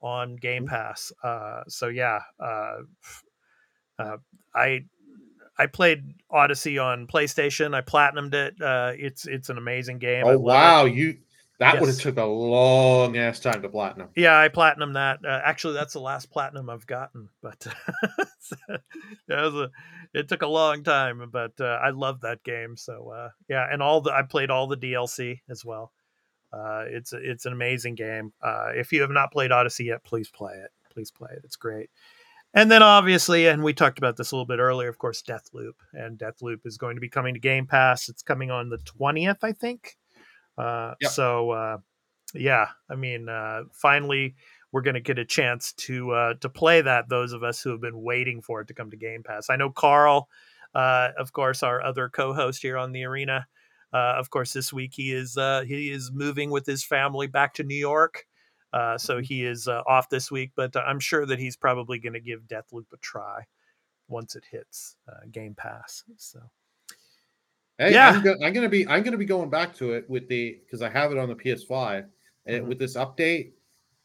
on Game Pass. Uh so yeah, uh, uh I I played Odyssey on PlayStation. I platinumed it. Uh it's it's an amazing game. Oh love it. wow, you that would have took a long ass time to platinum. Yeah, I platinum that. Uh, actually, that's the last platinum I've gotten, but a, it took a long time. But uh, I love that game. So uh, yeah, and all the I played all the DLC as well. Uh, it's it's an amazing game. Uh, if you have not played Odyssey yet, please play it. Please play it. It's great. And then obviously, and we talked about this a little bit earlier, of course, Deathloop. And Deathloop is going to be coming to Game Pass. It's coming on the twentieth, I think. Uh, Yep. So uh, yeah, I mean, uh, finally we're going to get a chance to uh, to play that. Those of us who have been waiting for it to come to Game Pass. I know Carl, uh, of course, our other co-host here on the arena. Uh, of course, this week he is uh, he is moving with his family back to New York. Uh, so he is uh, off this week, but I'm sure that he's probably going to give Deathloop a try once it hits uh, Game Pass. So Hey, Yeah. I'm, go- I'm gonna be I'm gonna be going back to it with the because I have it on the PS5 and Mhm. with this update.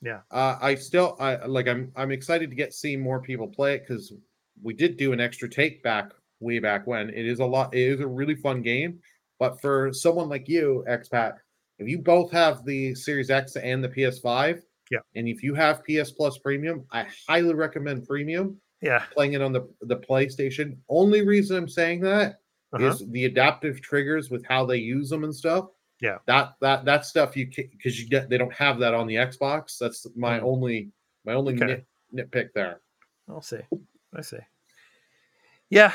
Yeah. uh, I still I like I'm I'm excited to get see more people play it because we did do an extra take back way back when. It is a lot. It is a really fun game, but for someone like you, expat, if you both have the Series X and the PS5, Yeah. and if you have PS Plus Premium, I highly recommend Premium yeah, playing it on the the PlayStation. Only reason I'm saying that is uh-huh. the adaptive triggers with how they use them and stuff. Yeah. that that that stuff you because you get they don't have that on the Xbox. That's my Mhm. only my only Okay. nit, nitpick there. I'll see. I see. Yeah,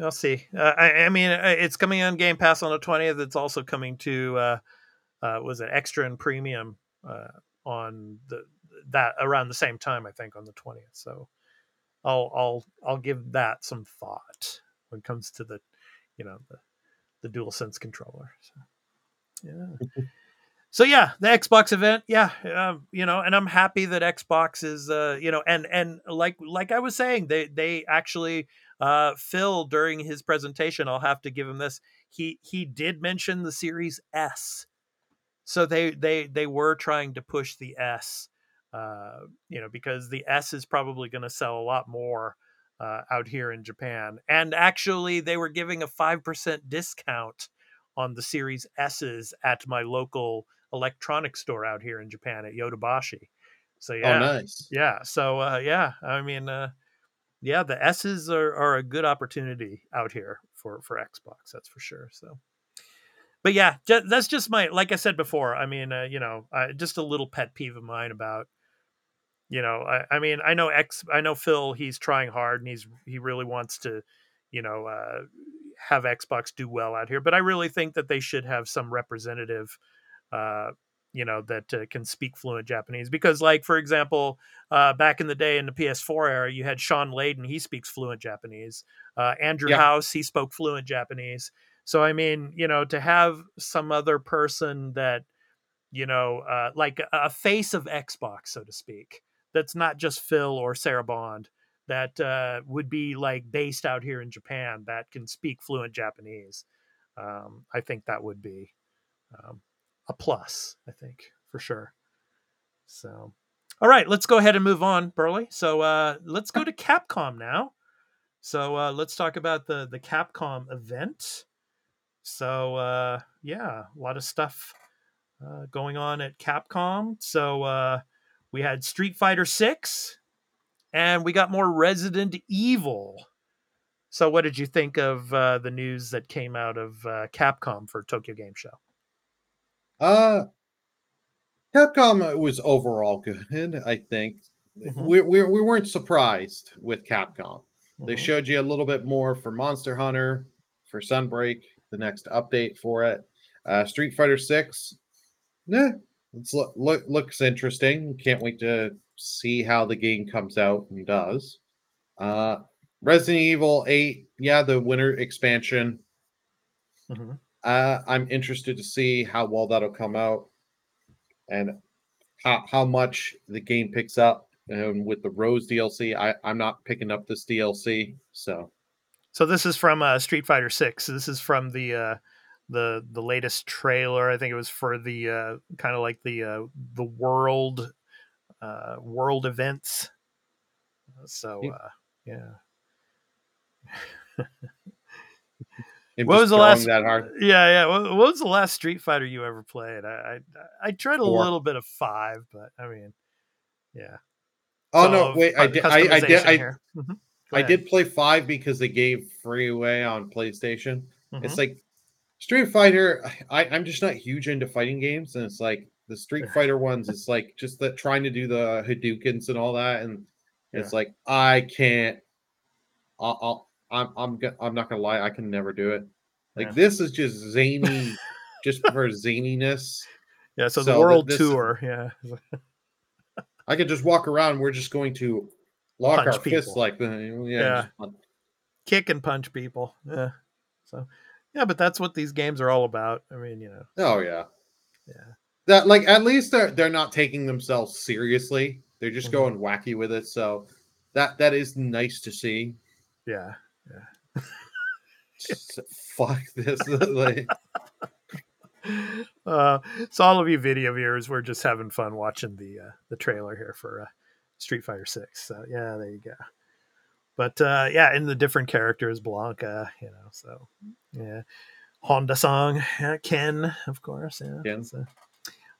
I'll see. Uh, I, I mean, uh, it's coming on Game Pass on the twentieth. It's also coming to uh, uh, was it extra and premium uh, on the that around the same time I think on the twentieth. So I'll I'll I'll give that some thought when it comes to the, you know, the the DualSense controller. So, yeah. so yeah, the Xbox event, yeah, um, you know, and I'm happy that Xbox is, uh, you know, and and like like I was saying, they they actually uh, Phil during his presentation, I'll have to give him this. He he did mention the Series S, so they they they were trying to push the S, uh, you know, because the S is probably going to sell a lot more uh, out here in Japan. And actually, they were giving a five percent discount on the Series S's at my local electronics store out here in Japan at Yodobashi. So yeah, Oh, nice. yeah. So uh, yeah, I mean, uh, yeah, the S's are, are a good opportunity out here for for Xbox. That's for sure. So, but yeah, that's just my like I said before. I mean, uh, you know, uh, just a little pet peeve of mine about. You know, I, I mean, I know X, I know Phil. He's trying hard, and he's he really wants to, you know, uh, have Xbox do well out here. But I really think that they should have some representative, uh, you know, that uh, can speak fluent Japanese. Because, like for example, uh, back in the day in the PS4 era, you had Shawn Layden. He speaks fluent Japanese. Uh, Andrew Yeah. House, he spoke fluent Japanese. So I mean, you know, to have some other person that, you know, uh, like a- a face of Xbox, so to speak, that's not just Phil or Sarah Bond, that uh, would be like based out here in Japan that can speak fluent Japanese. Um, I think that would be um, a plus. I think for sure. So, all right, let's go ahead and move on, Burley. So uh, let's go to Capcom now. So uh, let's talk about the the Capcom event. So uh, yeah, a lot of stuff uh, going on at Capcom. So uh, we had Street Fighter Six, and we got more Resident Evil. So what did you think of uh, the news that came out of uh, Capcom for Tokyo Game Show? Uh, Capcom was overall good. I think Mhm. we, we we weren't surprised with Capcom. They Mhm. showed you a little bit more for Monster Hunter, for Sunbreak, the next update for it. Uh, Street Fighter Six, nah, it's look, look looks interesting. Can't wait to see how the game comes out and does. Uh, Resident Evil Eight, yeah, the winter expansion. Mhm. Uh, I'm interested to see how well that'll come out and how, how much the game picks up. And with the Rose DLC, I, I'm not picking up this DLC. So, So this is from uh, Street Fighter Six. This is from the uh, the the latest trailer. I think it was for the uh, kind of like the uh, the world uh, world events. So Yeah. uh, yeah, What was the last- yeah, yeah. What, what was the last Street Fighter you ever played? I I, I tried a Four. little bit of five, but I mean, yeah. Oh So, no, wait, I did, I, I did, I. Mhm. I did play five because they gave free away on PlayStation. Mhm. It's like Street Fighter. I, I'm just not huge into fighting games, and it's like the Street Fighter ones. It's like just that trying to do the Hadoukens and all that, and it's like I can't. I'll, I'll I'm I'm I'm not gonna lie, I can never do it. Like Yeah. this is just zany, just for zaniness. yeah. So, so the world this- tour, yeah. I could just walk around. We're just going to lock Punch our fists people. like the yeah. Yeah. kick and punch people. Yeah. So, yeah, but that's what these games are all about. I mean, you know, Oh yeah. yeah. that like at least they're they're not taking themselves seriously. They're just Mhm. going wacky with it. So that that is nice to see. Yeah. Just fuck this. like, Uh, so all of you video viewers, we're just having fun watching the uh, the trailer here for uh, Street Fighter Six. So yeah, there you go. But uh, yeah, and the different characters, Blanka, you know, so yeah, Honda Song, yeah, Ken, of course, yeah, Ken. so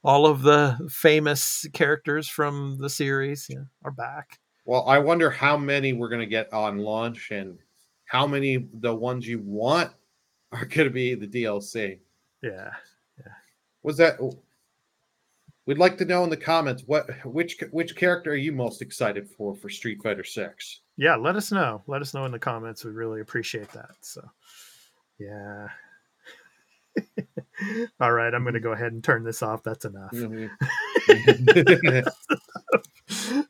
all of the famous characters from the series, yeah, are back. well, I wonder how many we're gonna get on launch and how many the ones you want are gonna be the DLC. Yeah, Yeah. Was that we'd like to know in the comments what which which character are you most excited for for Street Fighter 6? Yeah. Let us know. Let us know in the comments. We really appreciate that. So, yeah. All right, I'm going to go ahead and turn this off. That's enough. Mhm.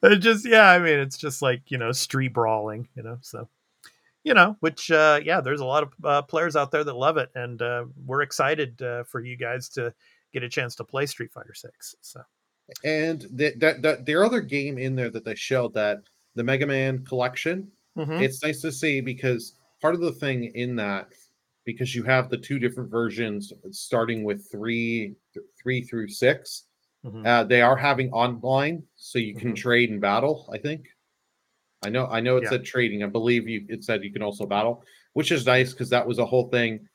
it just yeah i mean it's just like you know street brawling you know so you know which uh yeah there's a lot of uh, players out there that love it and uh we're excited uh, for you guys to get a chance to play street fighter 6 so And the, that that their other game in there that they showed that the Mega Man collection. Mhm. It's nice to see because part of the thing in that because you have the two different versions starting with three three through 6 Mhm. uh, they are having online so you can Mhm. trade and battle i think i know i know it Yeah. said trading i believe you it said you can also battle which is nice because that was a whole thing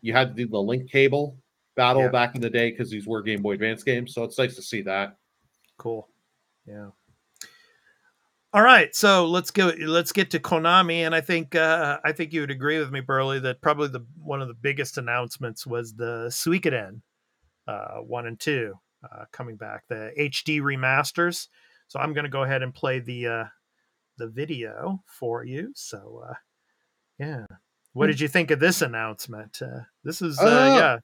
you had to do the link cable battle Yeah. back in the day because these were game boy advance games so it's nice to see that Cool. Yeah. All right, so let's go. Let's get to Konami, and I think uh, I think you would agree with me, Burley, that probably the one of the biggest announcements was the Suikoden uh, one and two uh, coming back, the HD remasters. So I'm going to go ahead and play the uh, the video for you. So uh, yeah, what did you think of this announcement? Uh, this is uh, Uh, yeah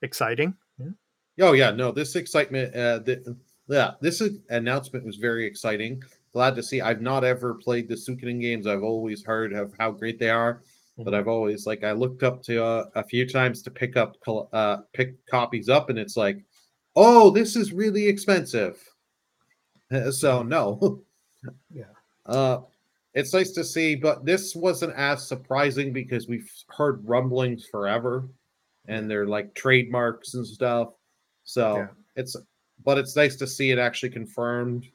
exciting. Yeah. Oh yeah, no, this excitement, uh, the, yeah, this announcement was very exciting. Glad to see. I've not ever played the Suikoden games. I've always heard of how great they are, but Mhm. I've always like I looked up to uh, a few times to pick up uh pick copies up, and it's like, oh, this is really expensive. Uh, So no, Yeah. uh, it's nice to see, but this wasn't as surprising because we've heard rumblings forever, and they're like trademarks and stuff. So Yeah. it's, but it's nice to see it actually confirmed.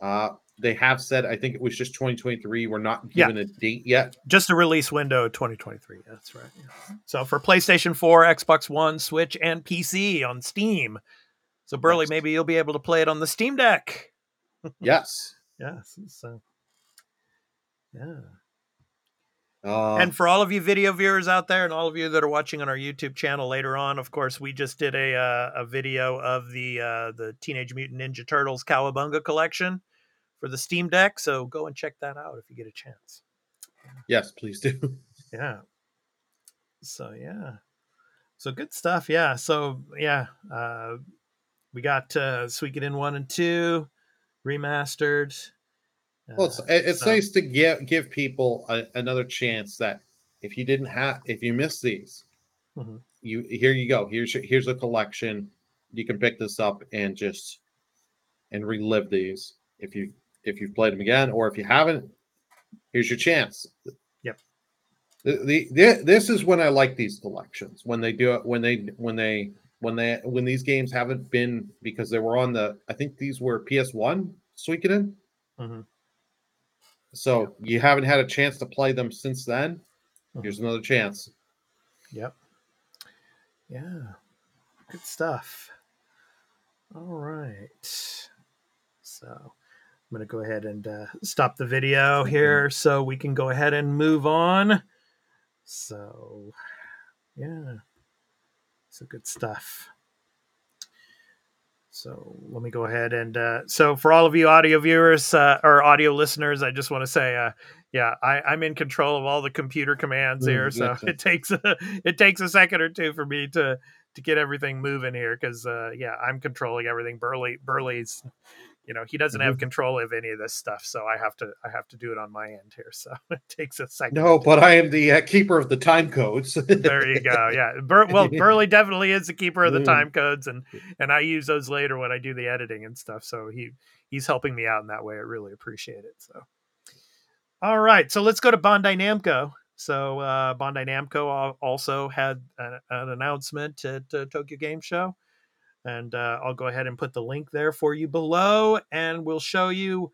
Yeah. Uh, they have said I think it was just 2023. We're not Yeah. given a date yet. just a release window 2023 that's right yeah. so for playstation 4 xbox one switch and pc on steam so burley Nice. maybe you'll be able to play it on the steam deck Yes. yes so yeah Uh, and for all of you video viewers out there and all of you that are watching on our youtube channel later on of course we just did a uh, a video of the uh, the teenage mutant ninja turtles cowabunga collection for the steam deck so go and check that out if you get a chance. Yes, please do. yeah. So yeah. So good stuff. Yeah. So yeah uh we got uh Suikoden 1 and 2 remastered Well, it's it's so- nice to give give people a, another chance that if you didn't have if you missed these, Mhm. you here you go. Here's your- here's a collection. You can pick this up and just and relive these if you if you've played them again or if you haven't. Here's your chance. Yep. The, the, the this is when I like these collections when they do it when they when they when they when these games haven't been because they were on the I think these were PS One Suikoden. Mhm. So you haven't had a chance to play them since then. Here's another chance. Yep. Yeah. Good stuff. All right. So I'm going to go ahead and uh, stop the video here so we can go ahead and move on. So, yeah. So good stuff. So let me go ahead and uh, so for all of you audio viewers uh, or audio listeners, I just want to say, uh, yeah, I, I'm in control of all the computer commands Mm, here, so it takes a, it takes a second or two for me to to get everything moving here because uh, yeah, I'm controlling everything. Burley Burley's, you know, he doesn't have control of any of this stuff, so I have to I have to do it on my end here. So it takes a second. No, but I am the uh, keeper of the time codes. there you go. Yeah. Bur- well, Burley definitely is the keeper of the Mm. time codes, and and I use those later when I do the editing and stuff. So he he's helping me out in that way. I really appreciate it. So, all right. So let's go to Bandai Namco. So uh, Bandai Namco also had an, an announcement at uh, Tokyo Game Show, and uh, I'll go ahead and put the link there for you below, and we'll show you,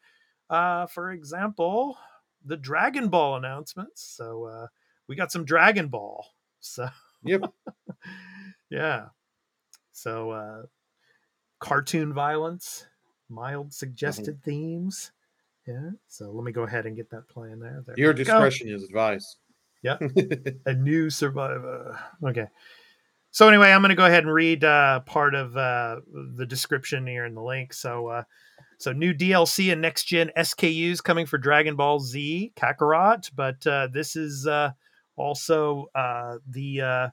uh, for example, the Dragon Ball announcements. So uh, we got some Dragon Ball. So Yep. yeah. So uh cartoon violence, mild suggested themes. Yeah. So let me go ahead and get that playing there. there Your we go. discretion is advised. Yeah. a new survivor. Okay. So anyway, I'm going to go ahead and read uh, part of uh, the description here in the link. So, uh, so new DLC and next gen SKUs coming for Dragon Ball Z Kakarot, but uh, this is uh, also uh, the uh,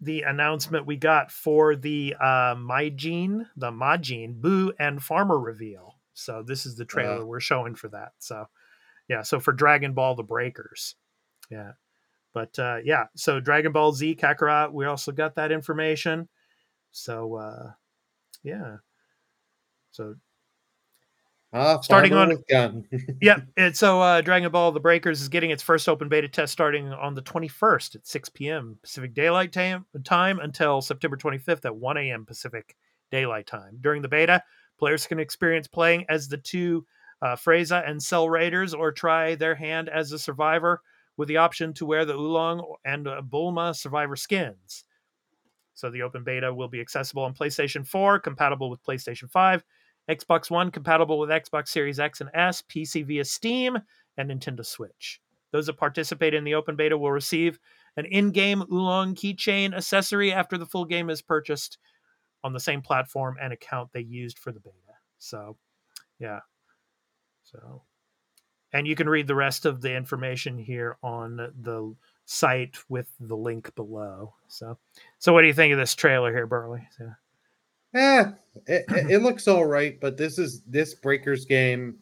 the announcement we got for the uh Majin, the Majin, Buu and Farmer reveal. So this is the trailer we're showing for that. So yeah, so for Dragon Ball the Breakers. Yeah. But uh yeah, so Dragon Ball Z Kakarot, we also got that information. So uh yeah. So Ah, Starting on- gun. yeah, and so uh, Dragon Ball: The Breakers is getting its first open beta test starting on the 21st at 6 p.m. Pacific Daylight Time, time until September 25th at 1 a.m. Pacific Daylight Time. During the beta, players can experience playing as the two uh, Frieza and Cell Raiders, or try their hand as a survivor with the option to wear the Oolong and uh, Bulma survivor skins. So the open beta will be accessible on PlayStation 4, compatible with PlayStation 5, Xbox One compatible with Xbox Series X and S, PC via Steam, and Nintendo Switch. Those that participate in the open beta will receive an in game Oolong keychain accessory after the full game is purchased on the same platform and account they used for the beta. So, yeah. So, and you can read the rest of the information here on the site with the link below. So, so what do you think of this trailer here, Burley? So, Eh, it, it, it looks all right, but this is this Breakers game.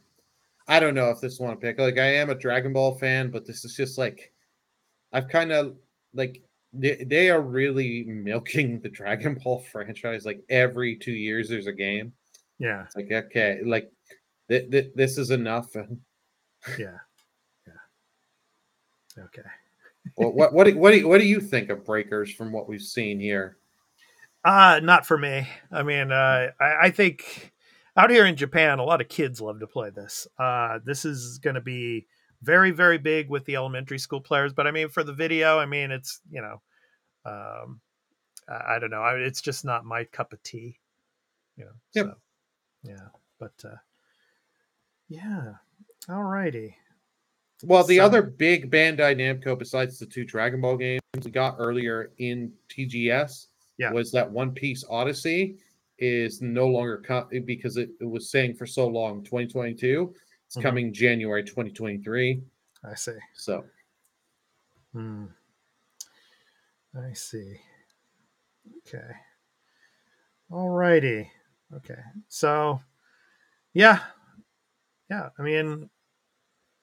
I don't know if this one to pick. Like, I am a Dragon Ball fan, but this is just like I've kind of like they, they are really milking the Dragon Ball franchise. Like every two years, there's a game. yeah, It's like okay, like th- th- this is enough. Yeah, yeah. Okay. what what what do, what do you, what do you think of Breakers from what we've seen here? Uh not for me. I mean, uh, I, I think out here in Japan, a lot of kids love to play this. Uh, this is going to be very, very big with the elementary school players. But I mean, for the video, I mean, it's you know, um, I, I don't know. I, it's just not my cup of tea. You know. Yep. So, yeah, but uh, yeah. All righty. Well, the So- other big Bandai Namco besides the two Dragon Ball games we got earlier in TGS Yeah. was that One Piece Odyssey is no longer co- because it, it was saying for so long 2022. It's Mhm. coming January 2023. I see. So Hmm. I see. Okay. All righty. Okay. So, yeah. Yeah. I mean,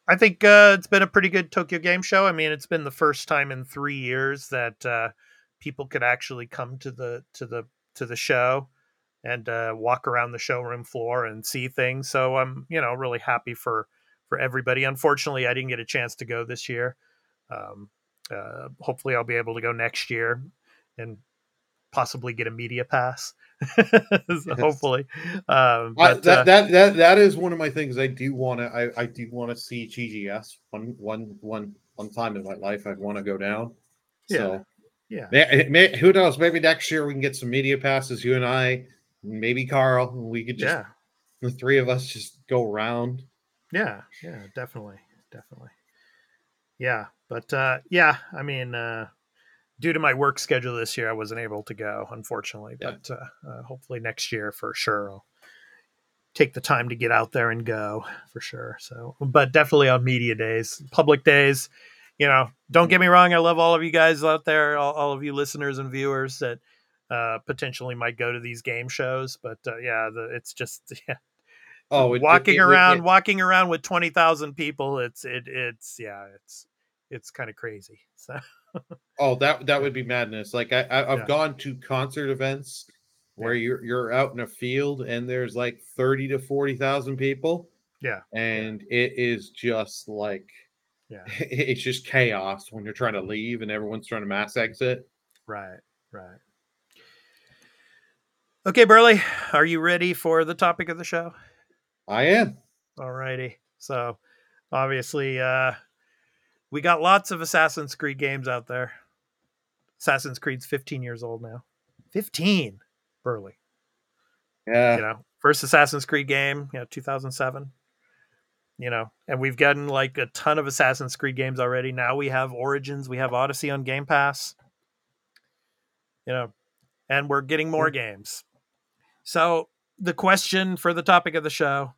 I think uh, it's been a pretty good Tokyo Game Show. I mean, it's been the first time in three years that uh, people could actually come to the to the to the show and uh, walk around the showroom floor and see things. So I'm, you know, really happy for for everybody. Unfortunately, I didn't get a chance to go this year. Um, uh, hopefully, I'll be able to go next year and possibly get a media pass. So hopefully, um, I, that, uh, that that that is one of my things. I do want to. I, I do want to see TGS one one one one time in my life. I want to go down. So yeah, may, may, who knows? Maybe next year we can get some media passes. You and I, maybe Carl. We could just yeah, the three of us just go around. yeah, yeah, definitely, definitely, yeah. But uh, yeah, I mean, uh, due to my work schedule this year, I wasn't able to go, unfortunately. Yeah. But uh, uh, hopefully next year for sure. I'll take the time to get out there and go for sure. So, but definitely on media days, public days. You know, don't get me wrong. I love all of you guys out there, all, all of you listeners and viewers that uh, potentially might go to these game shows. But uh, yeah, the, it's just yeah, Oh, it- walking it- it- around, walking around with twenty thousand people. It's it it's yeah, it's it's kind of crazy. So oh, that that would be madness. Like I, I I've Yeah. gone to concert events where you're you're out in a field and there's like thirty to forty thousand people, yeah, and it is just like yeah, it's just chaos when you're trying to leave and everyone's trying to mass exit. right, right. Okay, Burley, are you ready for the topic of the show? I am. Alrighty. So obviously, uh we got lots of Assassin's Creed games out there. Assassin's Creed's 15 years old now. 15, Burley. Yeah. You know, first Assassin's Creed game, you know, 2007. You know, and we've gotten like a ton of Assassin's Creed games already. Now we have Origins, we have Odyssey on Game Pass. You know, and we're getting more games. So the question for the topic of the show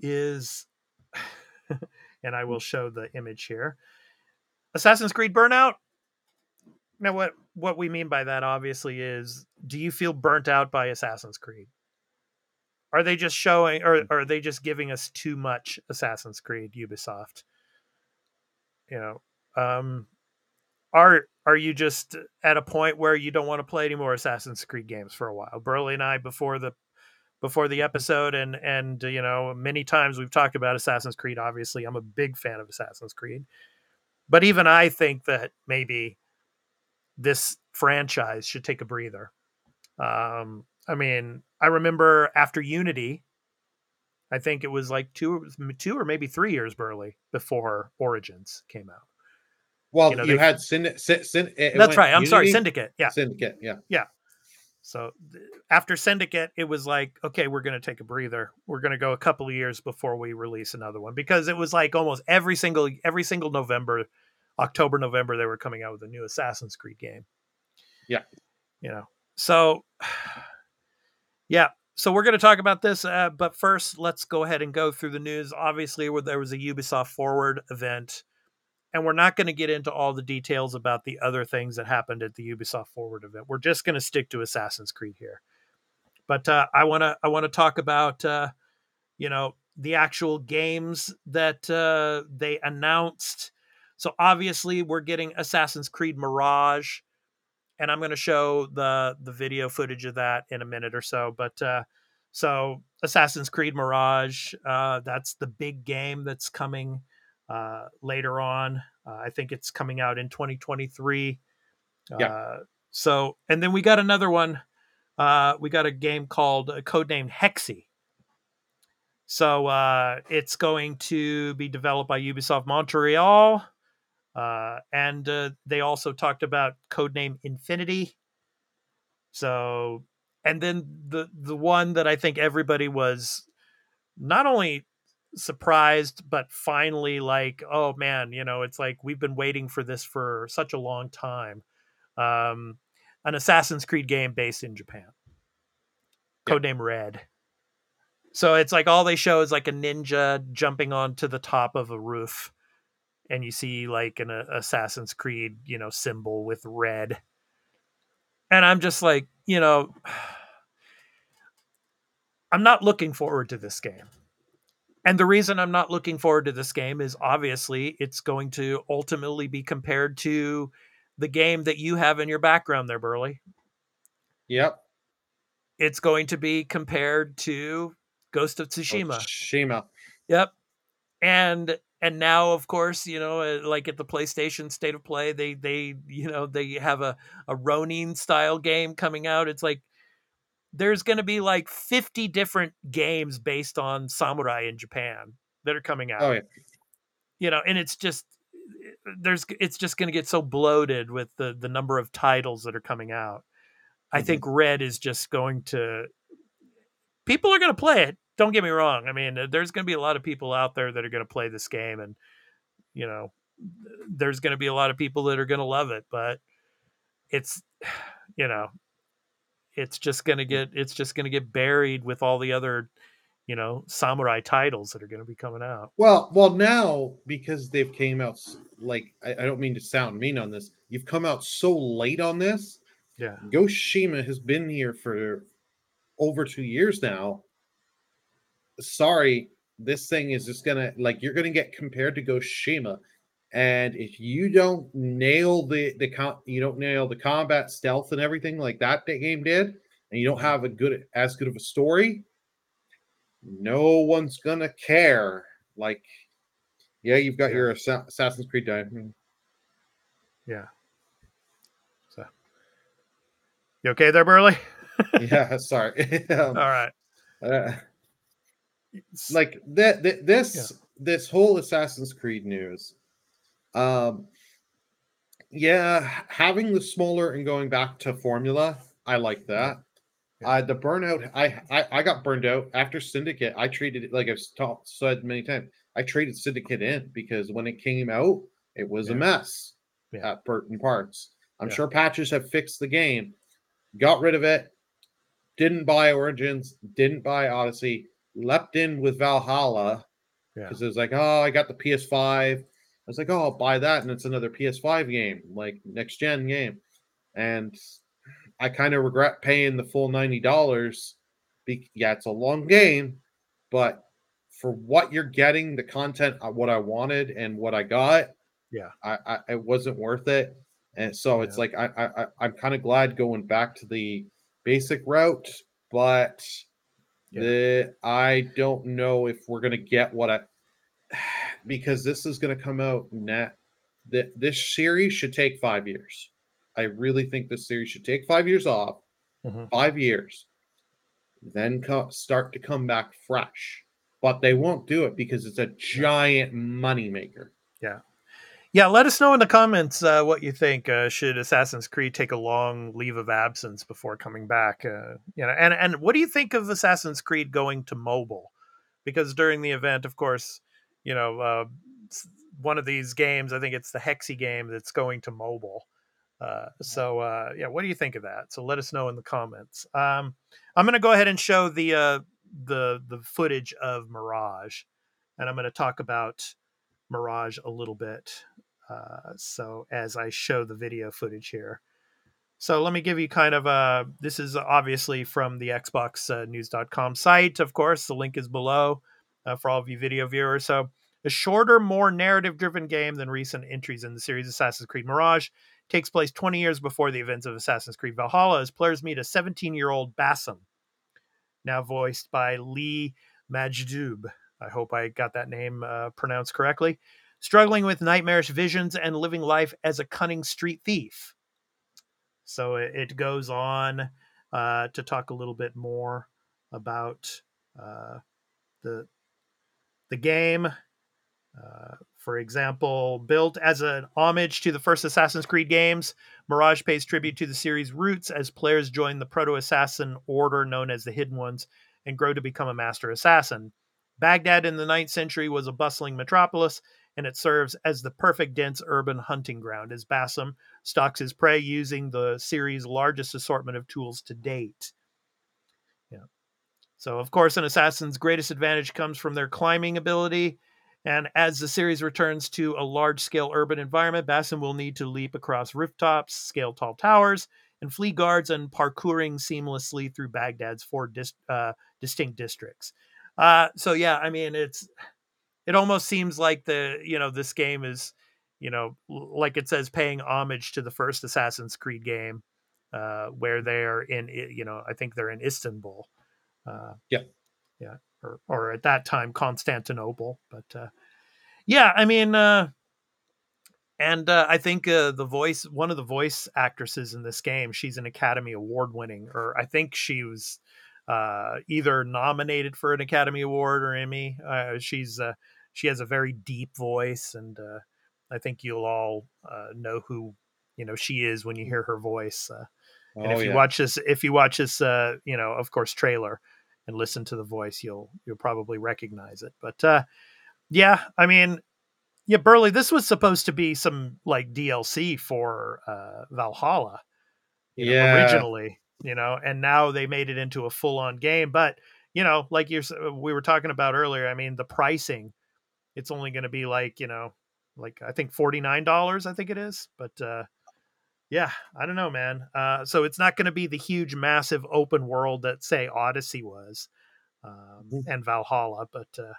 is and I will show the image here. Assassin's Creed Burnout Now, what what we mean by that obviously is, do you feel burnt out by Assassin's Creed? Are they just showing, or, or are they just giving us too much Assassin's Creed, Ubisoft? You know, um, are are you just at a point where you don't want to play any more Assassin's Creed games for a while? Burley and I, before the before the episode, and and you know, many times we've talked about Assassin's Creed. Obviously, I'm a big fan of Assassin's Creed, but even I think that maybe this franchise should take a breather. Um, I mean, I remember after Unity, I think it was like two, two or maybe three years, Burley, before Origins came out. Well, You you, they- had Syndicate. Sy- Syn- That's right. I'm sorry, Syndicate. Yeah. Syndicate. Yeah, yeah. So th- after Syndicate, it was like, okay, we're going to take a breather. We're going to go a couple of years before we release another one because it was like almost every single every single November, October, November, they were coming out with a new Assassin's Creed game. Yeah. You know. So yeah. So we're going to talk about this, uh, but first, let's go ahead and go through the news. Obviously, where there was a Ubisoft Forward event, and we're not going to get into all the details about the other things that happened at the Ubisoft Forward event. We're just going to stick to Assassin's Creed here. But uh, I want to I want to talk about uh, you know the actual games that uh, they announced. So obviously, we're getting Assassin's Creed Mirage, and I'm going to show the the video footage of that in a minute or so. But uh, so Assassin's Creed Mirage, uh, that's the big game that's coming uh, later on. Uh, I think it's coming out in 2023. Yeah. Uh, so, and then we got another one. Uh, we got a game called uh, codenamed Hexe. So uh, it's going to be developed by Ubisoft Montreal. Uh, and uh, they also talked about codename Infinity. So, and then the the one that I think everybody was not only surprised but finally like oh man you know it's like we've been waiting for this for such a long time. Um an assassin's creed game based in japan. Yeah. codename red. So it's like all they show is like a ninja jumping onto the top of a roof and you see like an uh, assassin's creed you know symbol with red. And i'm just like you know i'm not looking forward to this game and the reason I'm not looking forward to this game is obviously it's going to ultimately be compared to the game that you have in your background there, Burley. Yep. It's going to be compared to Ghost of Tsushima. Shima. Yep. And and now of course, you know, uh, like at the PlayStation State of Play, they they you know, they have a a Ronin style game coming out. It's like there's going to be like 50 different games based on samurai in Japan that are coming out. Oh yeah. you know and it's just there's it's just going to get so bloated with the the number of titles that are coming out i Mhm. think red is just going to people are going to play it don't get me wrong i mean there's going to be a lot of people out there that are going to play this game and you know there's going to be a lot of people that are going to love it but it's you know it's just going to mm. get it's just going to get buried with all the other you know samurai titles that are going to be coming out Well, well, now because they've came out like I, I don't mean to sound mean on this. You've come out so late on this. yeah Ghost Shima has been here for over two years now. Sorry, this thing is just gonna like you're gonna get compared to Ghost Shima, and if you don't nail the the you don't nail the combat stealth and everything like that that game did, and you don't have a good as good of a story, no one's gonna care. Like, yeah, you've got Yeah. your Assassin's Creed done. Yeah. So, you okay there, Burley? yeah, sorry. Um, All right. uh, like that th- this this whole assassin's creed news um yeah having the smaller and going back to formula i like that Yeah. uh the burnout I, I i got burned out after syndicate i treated it like i've ta- said many times i traded syndicate in because when it came out it was Yeah. a mess Yeah. at burton parts i'm sure patches have fixed the game got rid of it didn't buy origins didn't buy odyssey leapt in with valhalla because it was like, oh, I got the PS5. I was like, oh, I'll buy that, and it's another PS5 game, like next gen game. and I kind of regret paying the full ninety dollars. Be- yeah, it's a long game, but for what you're getting, the content, uh, what I wanted and what I got, Yeah. I, I it wasn't worth it. And so it's Yeah. like I, I I- I'm kind of glad going back to the basic route, but Yeah. the I don't know if we're gonna get what I because this is gonna come out net that this series should take five years. I really think this series should take five years off, Mhm. five years, then co- start to come back fresh. But they won't do it because it's a giant moneymaker. Yeah. Yeah, let us know in the comments uh, what you think. Uh, should Assassin's Creed take a long leave of absence before coming back? Uh, you know, and and what do you think of Assassin's Creed going to mobile? Because during the event, of course, you know, uh, one of these games, I think it's the Hexe game that's going to mobile. Uh, so uh, yeah, what do you think of that? So let us know in the comments. Um, I'm going to go ahead and show the uh, the the footage of Mirage, and I'm going to talk about Mirage a little bit. Uh, so as I show the video footage here. So let me give you kind of a. This is obviously from the Xbox uh, News.com site, of course. The link is below uh, for all of you video viewers. So a shorter, more narrative-driven game than recent entries in the series Assassin's Creed Mirage takes place 20 years before the events of Assassin's Creed Valhalla as players meet a 17-year-old Basim, now voiced by Lee Majdoub. I hope I got that name uh, pronounced correctly. Struggling with nightmarish visions and living life as a cunning street thief. So it, it goes on uh, to talk a little bit more about uh, the the game. Uh, for example, built as an homage to the first Assassin's Creed games, Mirage pays tribute to the series' roots as players join the proto assassin order known as the Hidden Ones and grow to become a master assassin. Baghdad in the 9th century was a bustling metropolis, and it serves as the perfect dense urban hunting ground as Basim stalks his prey using the series' largest assortment of tools to date. So, of course, an assassin's greatest advantage comes from their climbing ability. And as the series returns to a large scale urban environment, Basim will need to leap across rooftops, scale tall towers, and flee guards and parkouring seamlessly through Baghdad's four dis- uh, distinct districts. Uh, so yeah, I mean, it's it almost seems like the you know this game is you know like it says paying homage to the first Assassin's Creed game, uh, where they're in you know I think they're in Istanbul. Uh, Yep. Yeah, or or at that time Constantinople, but uh, yeah, I mean. Uh, and uh, I think uh, the voice, one of the voice actresses in this game, she's an Academy Award winning, or I think she was uh, either nominated for an Academy Award or Emmy. Uh, she's uh, she has a very deep voice, and uh, I think you'll all uh, know who you know she is when you hear her voice. Uh, and Oh, if you yeah. watch this, if you watch this, uh, you know, of course, trailer and listen to the voice, you'll you'll probably recognize it. But uh, yeah, I mean, yeah, Burley, this was supposed to be some like DLC for uh, Valhalla, you know, Yeah. originally, you know, and now they made it into a full on game. But you know, like you're, we were talking about earlier, I mean, the pricing, it's only going to be like you know, like I think forty nine dollars, I think it is. But uh, yeah, I don't know, man. Uh, so it's not going to be the huge, massive open world that say Odyssey was um, Mhm. and Valhalla, but uh,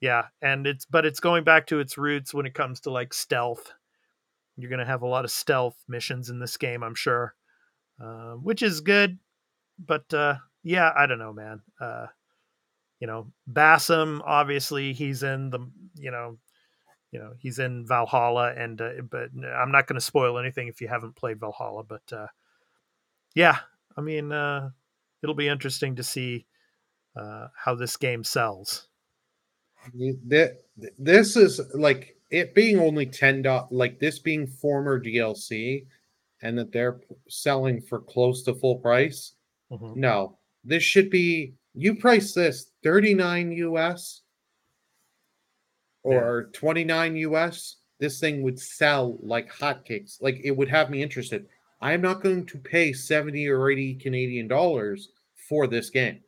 yeah, and it's but it's going back to its roots when it comes to like stealth. You're going to have a lot of stealth missions in this game, I'm sure, uh, which is good. But uh, yeah, I don't know, man. Uh, you know, Basim, obviously, he's in the you know you know he's in Valhalla, and uh, but I'm not going to spoil anything if you haven't played Valhalla. But uh, yeah, I mean, uh, it'll be interesting to see uh, how this game sells. This is like it being only ten like this being former DLC, and that they're selling for close to full price. Mhm. No, this should be you price this 39 US Yeah. or 29 US. This thing would sell like hotcakes. Like it would have me interested. I am not going to pay 70 or 80 Canadian dollars for this game.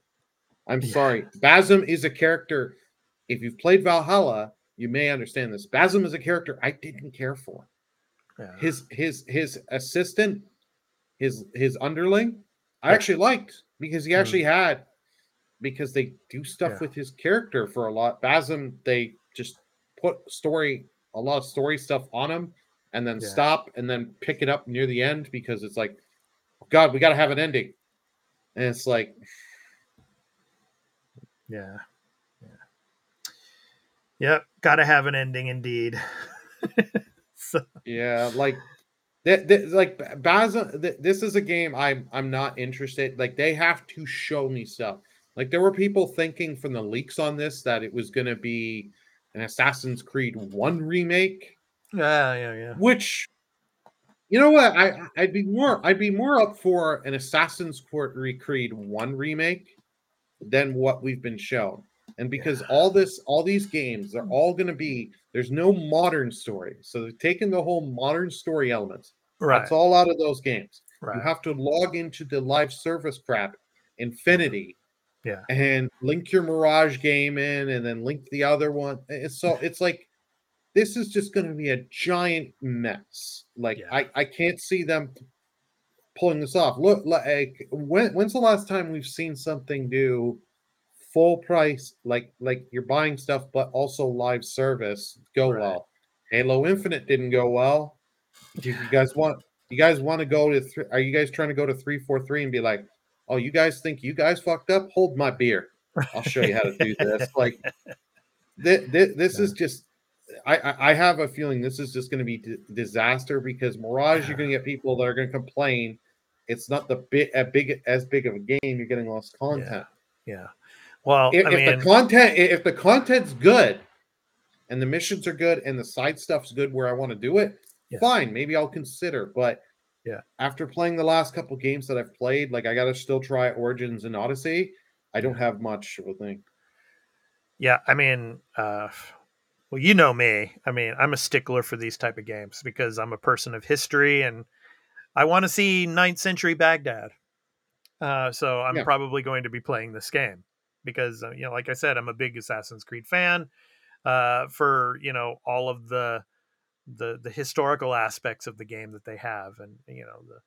I'm Yeah. sorry. Basim is a character. If you've played Valhalla, you may understand this. Basim is a character I didn't care for Yeah. his his his assistant his his underling, I actually liked because he Mhm. actually had because they do stuff Yeah. with his character for a lot. Basim, they just put story a lot of story stuff on them and then Yeah. stop and then pick it up near the end because it's like, God, we got to have an ending, and it's like, Yeah. Yeah. Yep. Got to have an ending indeed. so, Yeah, like that, that like Baza. Th- this is a game I'm I'm not interested. Like they have to show me stuff. Like there were people thinking from the leaks on this that it was going to be an Assassin's Creed One remake, yeah, yeah, yeah. which you know what I I'd be more I'd be more up for an Assassin's Court Creed One remake than what we've been shown. And because all this, all these games, they're hmm. all going to be there's no modern story, so they're taking the whole modern story elements. Right. That's all out of those games. right. You have to log into the live service crap, Infinity, Yeah. and link your Mirage game in, and then link the other one. It's so it's like this is just going to be a giant mess. Like Yeah. I I can't see them pulling this off. Look, like when when's the last time we've seen something do full price, like like you're buying stuff, but also live service go Right. well? Halo Infinite didn't go well. Do you guys want you guys want to go to three? Are you guys trying to go to three four three and be like, oh, you guys think you guys fucked up? Hold my beer. I'll show you how to do this. Like, this, this is just. I, I have a feeling this is just going to be d- disaster because Mirage, you're going to get people that are going to complain. It's not the bit a big as big of a game. You're getting less content. yeah. Well, If, I if mean, the content if the content's good, and the missions are good, and the side stuff's good where I want to do it, Yeah. fine. Maybe I'll consider. But Yeah. after playing the last couple games that I've played, like I got to still try Origins and Odyssey. I don't have much of a thing. yeah, I mean, uh, well, you know me. I mean, I'm a stickler for these type of games because I'm a person of history and I want to see ninth century Baghdad. Uh, so I'm Yeah. probably going to be playing this game because, uh, you know, like I said, I'm a big Assassin's Creed fan. Uh, for you know all of the the the historical aspects of the game that they have, and you know the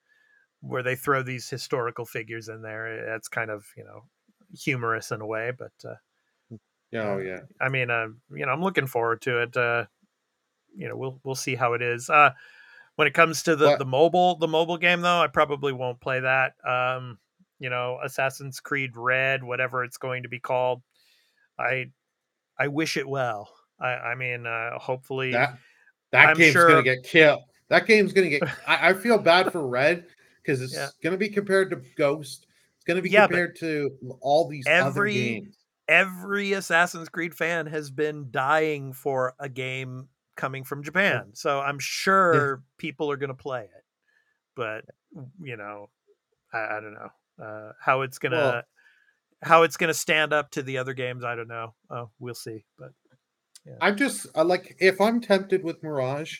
where they throw these historical figures in there. It's kind of you know humorous in a way, but uh, Oh yeah. I mean, uh, you know, I'm looking forward to it. Uh, you know, we'll we'll see how it is. Uh, when it comes to the But- the mobile the mobile game though, I probably won't play that. Um, you know, Assassin's Creed Red, whatever it's going to be called. I I wish it well. I I mean, uh, hopefully, That that I'm game's sure- gonna get killed. That game's gonna get. I, I feel bad for Red because it's Yeah. gonna be compared to Ghost. It's gonna be Yeah, compared to all these other every- games. every Assassin's Creed fan has been dying for a game coming from Japan. So I'm sure people are going to play it. But you know, I, I don't know uh, how it's gonna Well- how it's gonna stand up to the other games. I don't know. Oh, we'll see. But I'm just I like if I'm tempted with Mirage,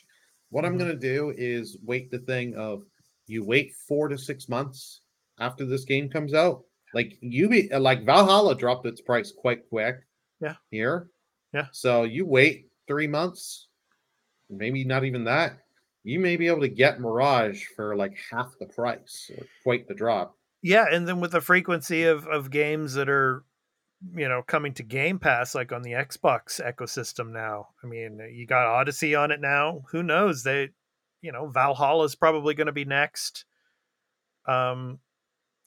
what I'm Mhm. gonna do is wait the thing of you wait four to six months after this game comes out. Like you be like Valhalla dropped its price quite quick. Yeah. Here. Yeah. So you wait three months, maybe not even that. You may be able to get Mirage for like half the price or quite the drop. yeah, and then with the frequency of of games that are you know coming to Game Pass, like on the Xbox ecosystem now. I mean, you got Odyssey on it now. Who knows? They, you know, Valhalla is probably going to be next. Um,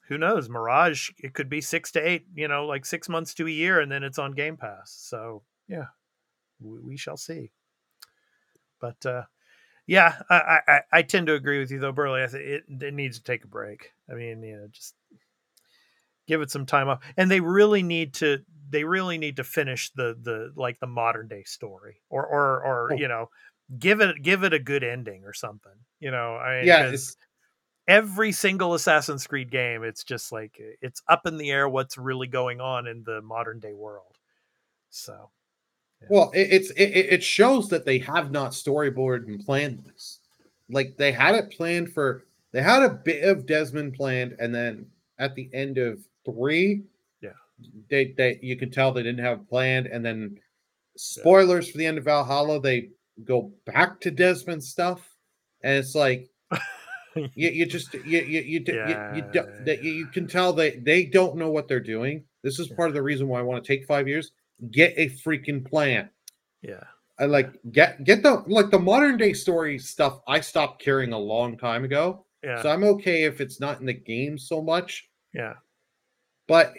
who knows? Mirage, it could be six to eight. You know, like six months to a year, and then it's on Game Pass. So yeah, we, we shall see. But uh, yeah, I, I I- tend to agree with you though, Burley. I think it it needs to take a break. I mean, you know, just give it some time off, and they really need to they really need to finish the the like the modern day story, or or or Oh. you know, give it give it a good ending or something. You know, I mean, Yeah, every single Assassin's Creed game, it's just like it's up in the air what's really going on in the modern day world. So Well, it, it's it, it it shows that they have not storyboarded and planned this. Like they had it planned for they had a bit of Desmond planned, and then at the end of three, Yeah. they they you can tell they didn't have planned, and then spoilers for the end of Valhalla, they go back to Desmond stuff, and it's like you, you just you you you, d- you, you, Yeah. that you, you can tell they they don't know what they're doing. This is Yeah. part of the reason why I want to take five years. Get a freaking plan. yeah. I like get get the like the modern day story stuff. I stopped caring a long time ago, Yeah. so I'm okay if it's not in the game so much. yeah. But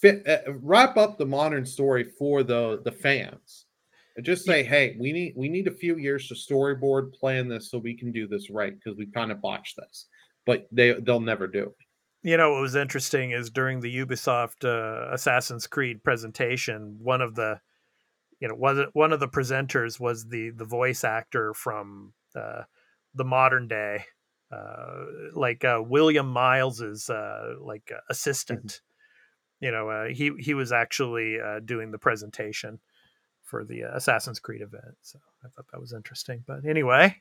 fit uh, wrap up the modern story for the the fans. And just say, hey, we need we need a few years to storyboard plan this so we can do this right because we kind of botched this. But they they'll never do. it. You know what was interesting is during the Ubisoft uh, Assassin's Creed presentation, one of the you know was one of the presenters was the the voice actor from uh, the modern day, uh, like uh, William Miles's uh, like uh, assistant. You know, uh, he he was actually uh, doing the presentation for the uh, Assassin's Creed event, so I thought that was interesting. But anyway,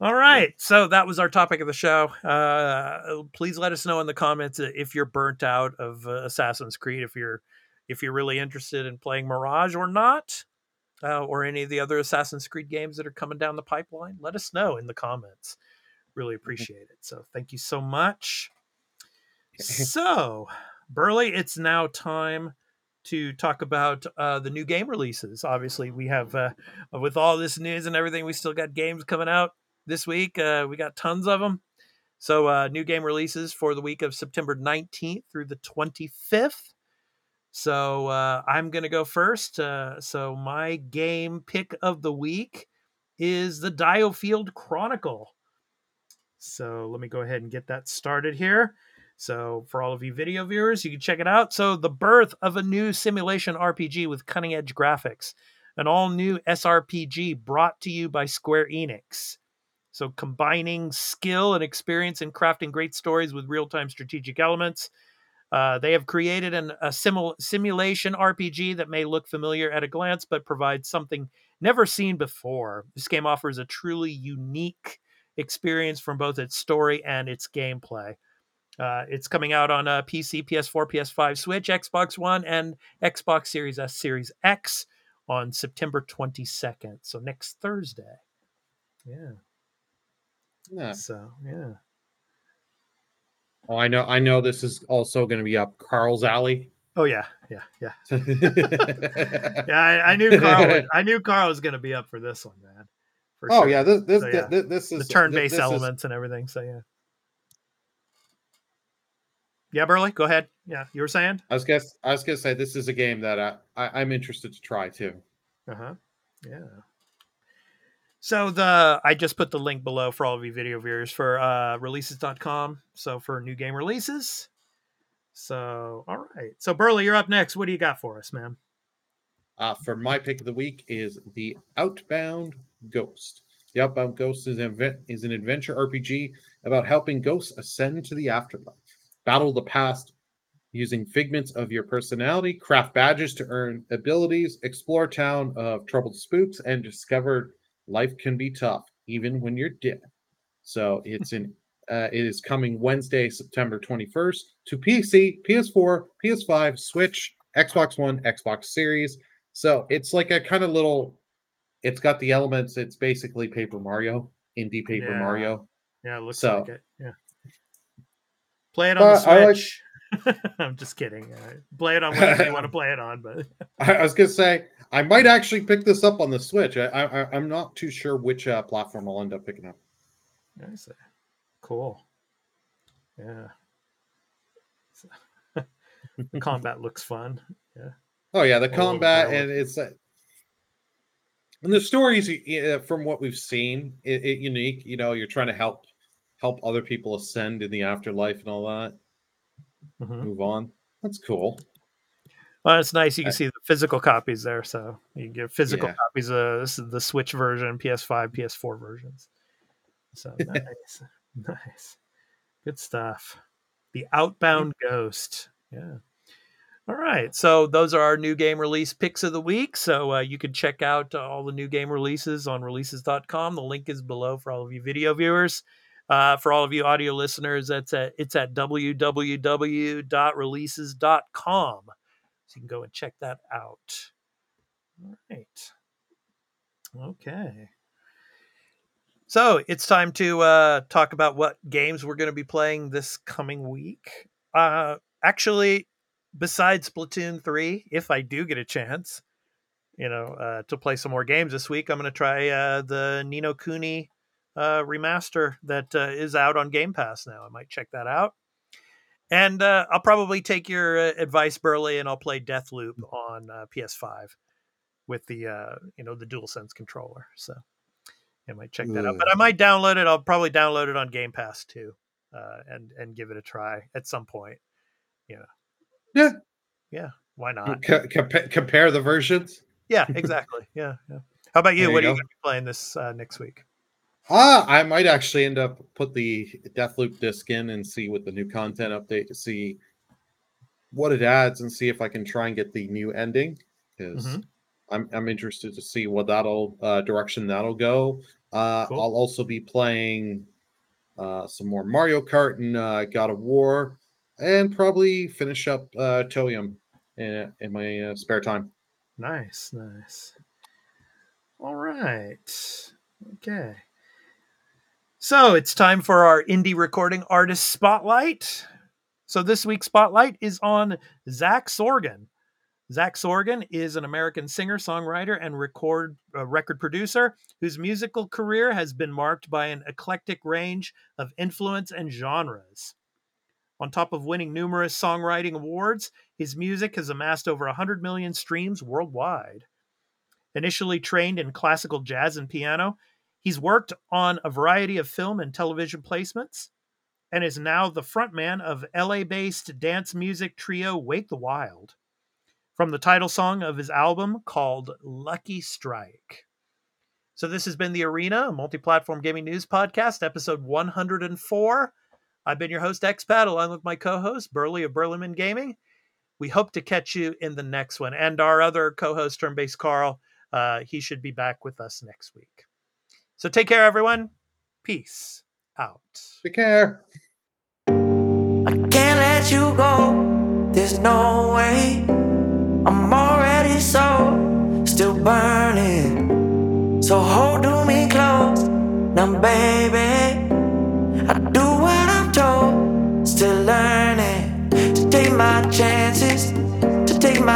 all right. So that was our topic of the show. Uh, please let us know in the comments if you're burnt out of uh, Assassin's Creed, if you're if you're really interested in playing Mirage or not, uh, or any of the other Assassin's Creed games that are coming down the pipeline. Let us know in the comments. Really appreciate it. So thank you so much. So, Burley, it's now time to talk about uh, the new game releases. Obviously, we have uh, with all this news and everything, we still got games coming out this week. Uh, we got tons of them. So, uh, new game releases for the week of September 19th through the 25th. So, uh, I'm going to go first. Uh, so, my game pick of the week is the DioField Chronicle. So, let me go ahead and get that started here. So, for all of you video viewers, you can check it out. So, the birth of a new simulation RPG with cutting edge graphics, an all new SRPG brought to you by Square Enix. So, combining skill and experience in crafting great stories with real time strategic elements. Uh, they have created an, a simul- simulation RPG that may look familiar at a glance, but provides something never seen before. This game offers a truly unique experience from both its story and its gameplay. Uh, it's coming out on uh, PC, PS4, PS5, Switch, Xbox One, and Xbox Series S, Series X on September 22nd. So next Thursday. Yeah. Yeah. So yeah. Oh, I know. I know. This is also going to be up Carl's alley. Oh yeah, yeah, yeah. yeah. I, I knew Carl. was- I knew Carl was going to be up for this one, man. Oh sure. yeah. This this So, yeah. this, this is the turn-based this is- elements and everything. So yeah. Yeah, Burley, go ahead. Yeah, you were saying. I was guess I was gonna say this is a game that I, I I'm interested to try too. Uh huh. Yeah. So the I just put the link below for all of you video viewers for uh releases.com. So for new game releases. So all right. So Burley, you're up next. What do you got for us, man? Uh, for my pick of the week is the Outbound Ghost. The Outbound Ghost is an event is an adventure RPG about helping ghosts ascend to the afterlife, battle the past using figments of your personality, craft badges to earn abilities, explore town of troubled spooks, and discover life can be tough even when you're dead. So it's in uh, it is coming Wednesday, September 21st to PC, PS4, PS5, Switch, Xbox One, Xbox Series. So it's like a kind of little. It's got the elements. It's basically Paper Mario, indie Paper Yeah. Mario. Yeah, it looks So- like it. Yeah. Play it on the I like- Switch. I'm just kidding. Uh, play it on whatever you want to play it on, but I, I was gonna say I might actually pick this up on the Switch. I, I I'm not too sure which uh, platform I'll end up picking up. Nice. Cool. Yeah. So- the combat looks fun. Yeah. Oh yeah, the combat and it's uh, and the stories uh, from what we've seen, it, it unique. You know, you're trying to help help other people ascend in the afterlife and all that. Mhm. Move on. That's cool. Well, it's nice. You can I- see the physical copies there, so you can get physical Yeah. copies of this is the Switch version, PS5, PS4 versions. So nice, nice, good stuff. The Outbound Ghost. Yeah. All right. So those are our new game release picks of the week. So uh, you can check out uh, all the new game releases on releases.com. The link is below for all of you video viewers. Uh, for all of you audio listeners, that's at it's at www.releases.com. So you can go and check that out. All right. Okay. So it's time to uh, talk about what games we're going to be playing this coming week. Uh, actually, besides Splatoon 3, if I do get a chance, you know, uh, to play some more games this week, I'm going to try uh, the Ni no Kuni uh, remaster that uh, is out on Game Pass now. I might check that out. And uh, I'll probably take your uh, advice, Burley, and I'll play Deathloop on uh, PS5 with the uh, you know the DualSense controller. So I might check that out. But I might download it. I'll probably download it on Game Pass too, uh, and and give it a try at some point. You know. Yeah. Yeah. Why not? Compa- compare the versions. Yeah. Exactly. yeah. Yeah. How about you? There you what are you going to be playing this uh, next week? Ah, I might actually end up put the Deathloop disc in and see with the new content update to see what it adds and see if I can try and get the new ending because Mhm. I'm I'm interested to see what that'll uh, direction that'll go. Uh, Cool. I'll also be playing uh, some more Mario Kart and uh, God of War, and probably finish up uh, in, in my uh, spare time. Nice. Nice. All right. Okay. So it's time for our indie recording artist spotlight. So this week's spotlight is on Zach Sorgen. Zach Sorgen is an American singer, songwriter, and record uh, record producer whose musical career has been marked by an eclectic range of influence and genres. On top of winning numerous songwriting awards, his music has amassed over 100 million streams worldwide. Initially trained in classical jazz and piano, he's worked on a variety of film and television placements and is now the frontman of LA based dance music trio Wake the Wild. From the title song of his album called Lucky Strike. So, this has been The Arena, a multi platform gaming news podcast, episode 104. I've been your host, Expat, along with my co host, Burley of Burleman Gaming. We hope to catch you in the next one. And our other co host, Turn Based Carl, uh, he should be back with us next week. So, take care, everyone. Peace out. Take care. I can't let you go. There's no way. I'm already so still burning. So hold to me close. Now, baby,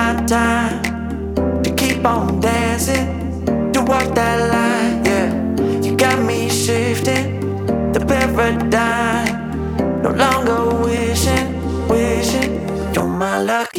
my time, to keep on dancing, to walk that line. Yeah, you got me shifting the paradigm. No longer wishing, wishing you're my lucky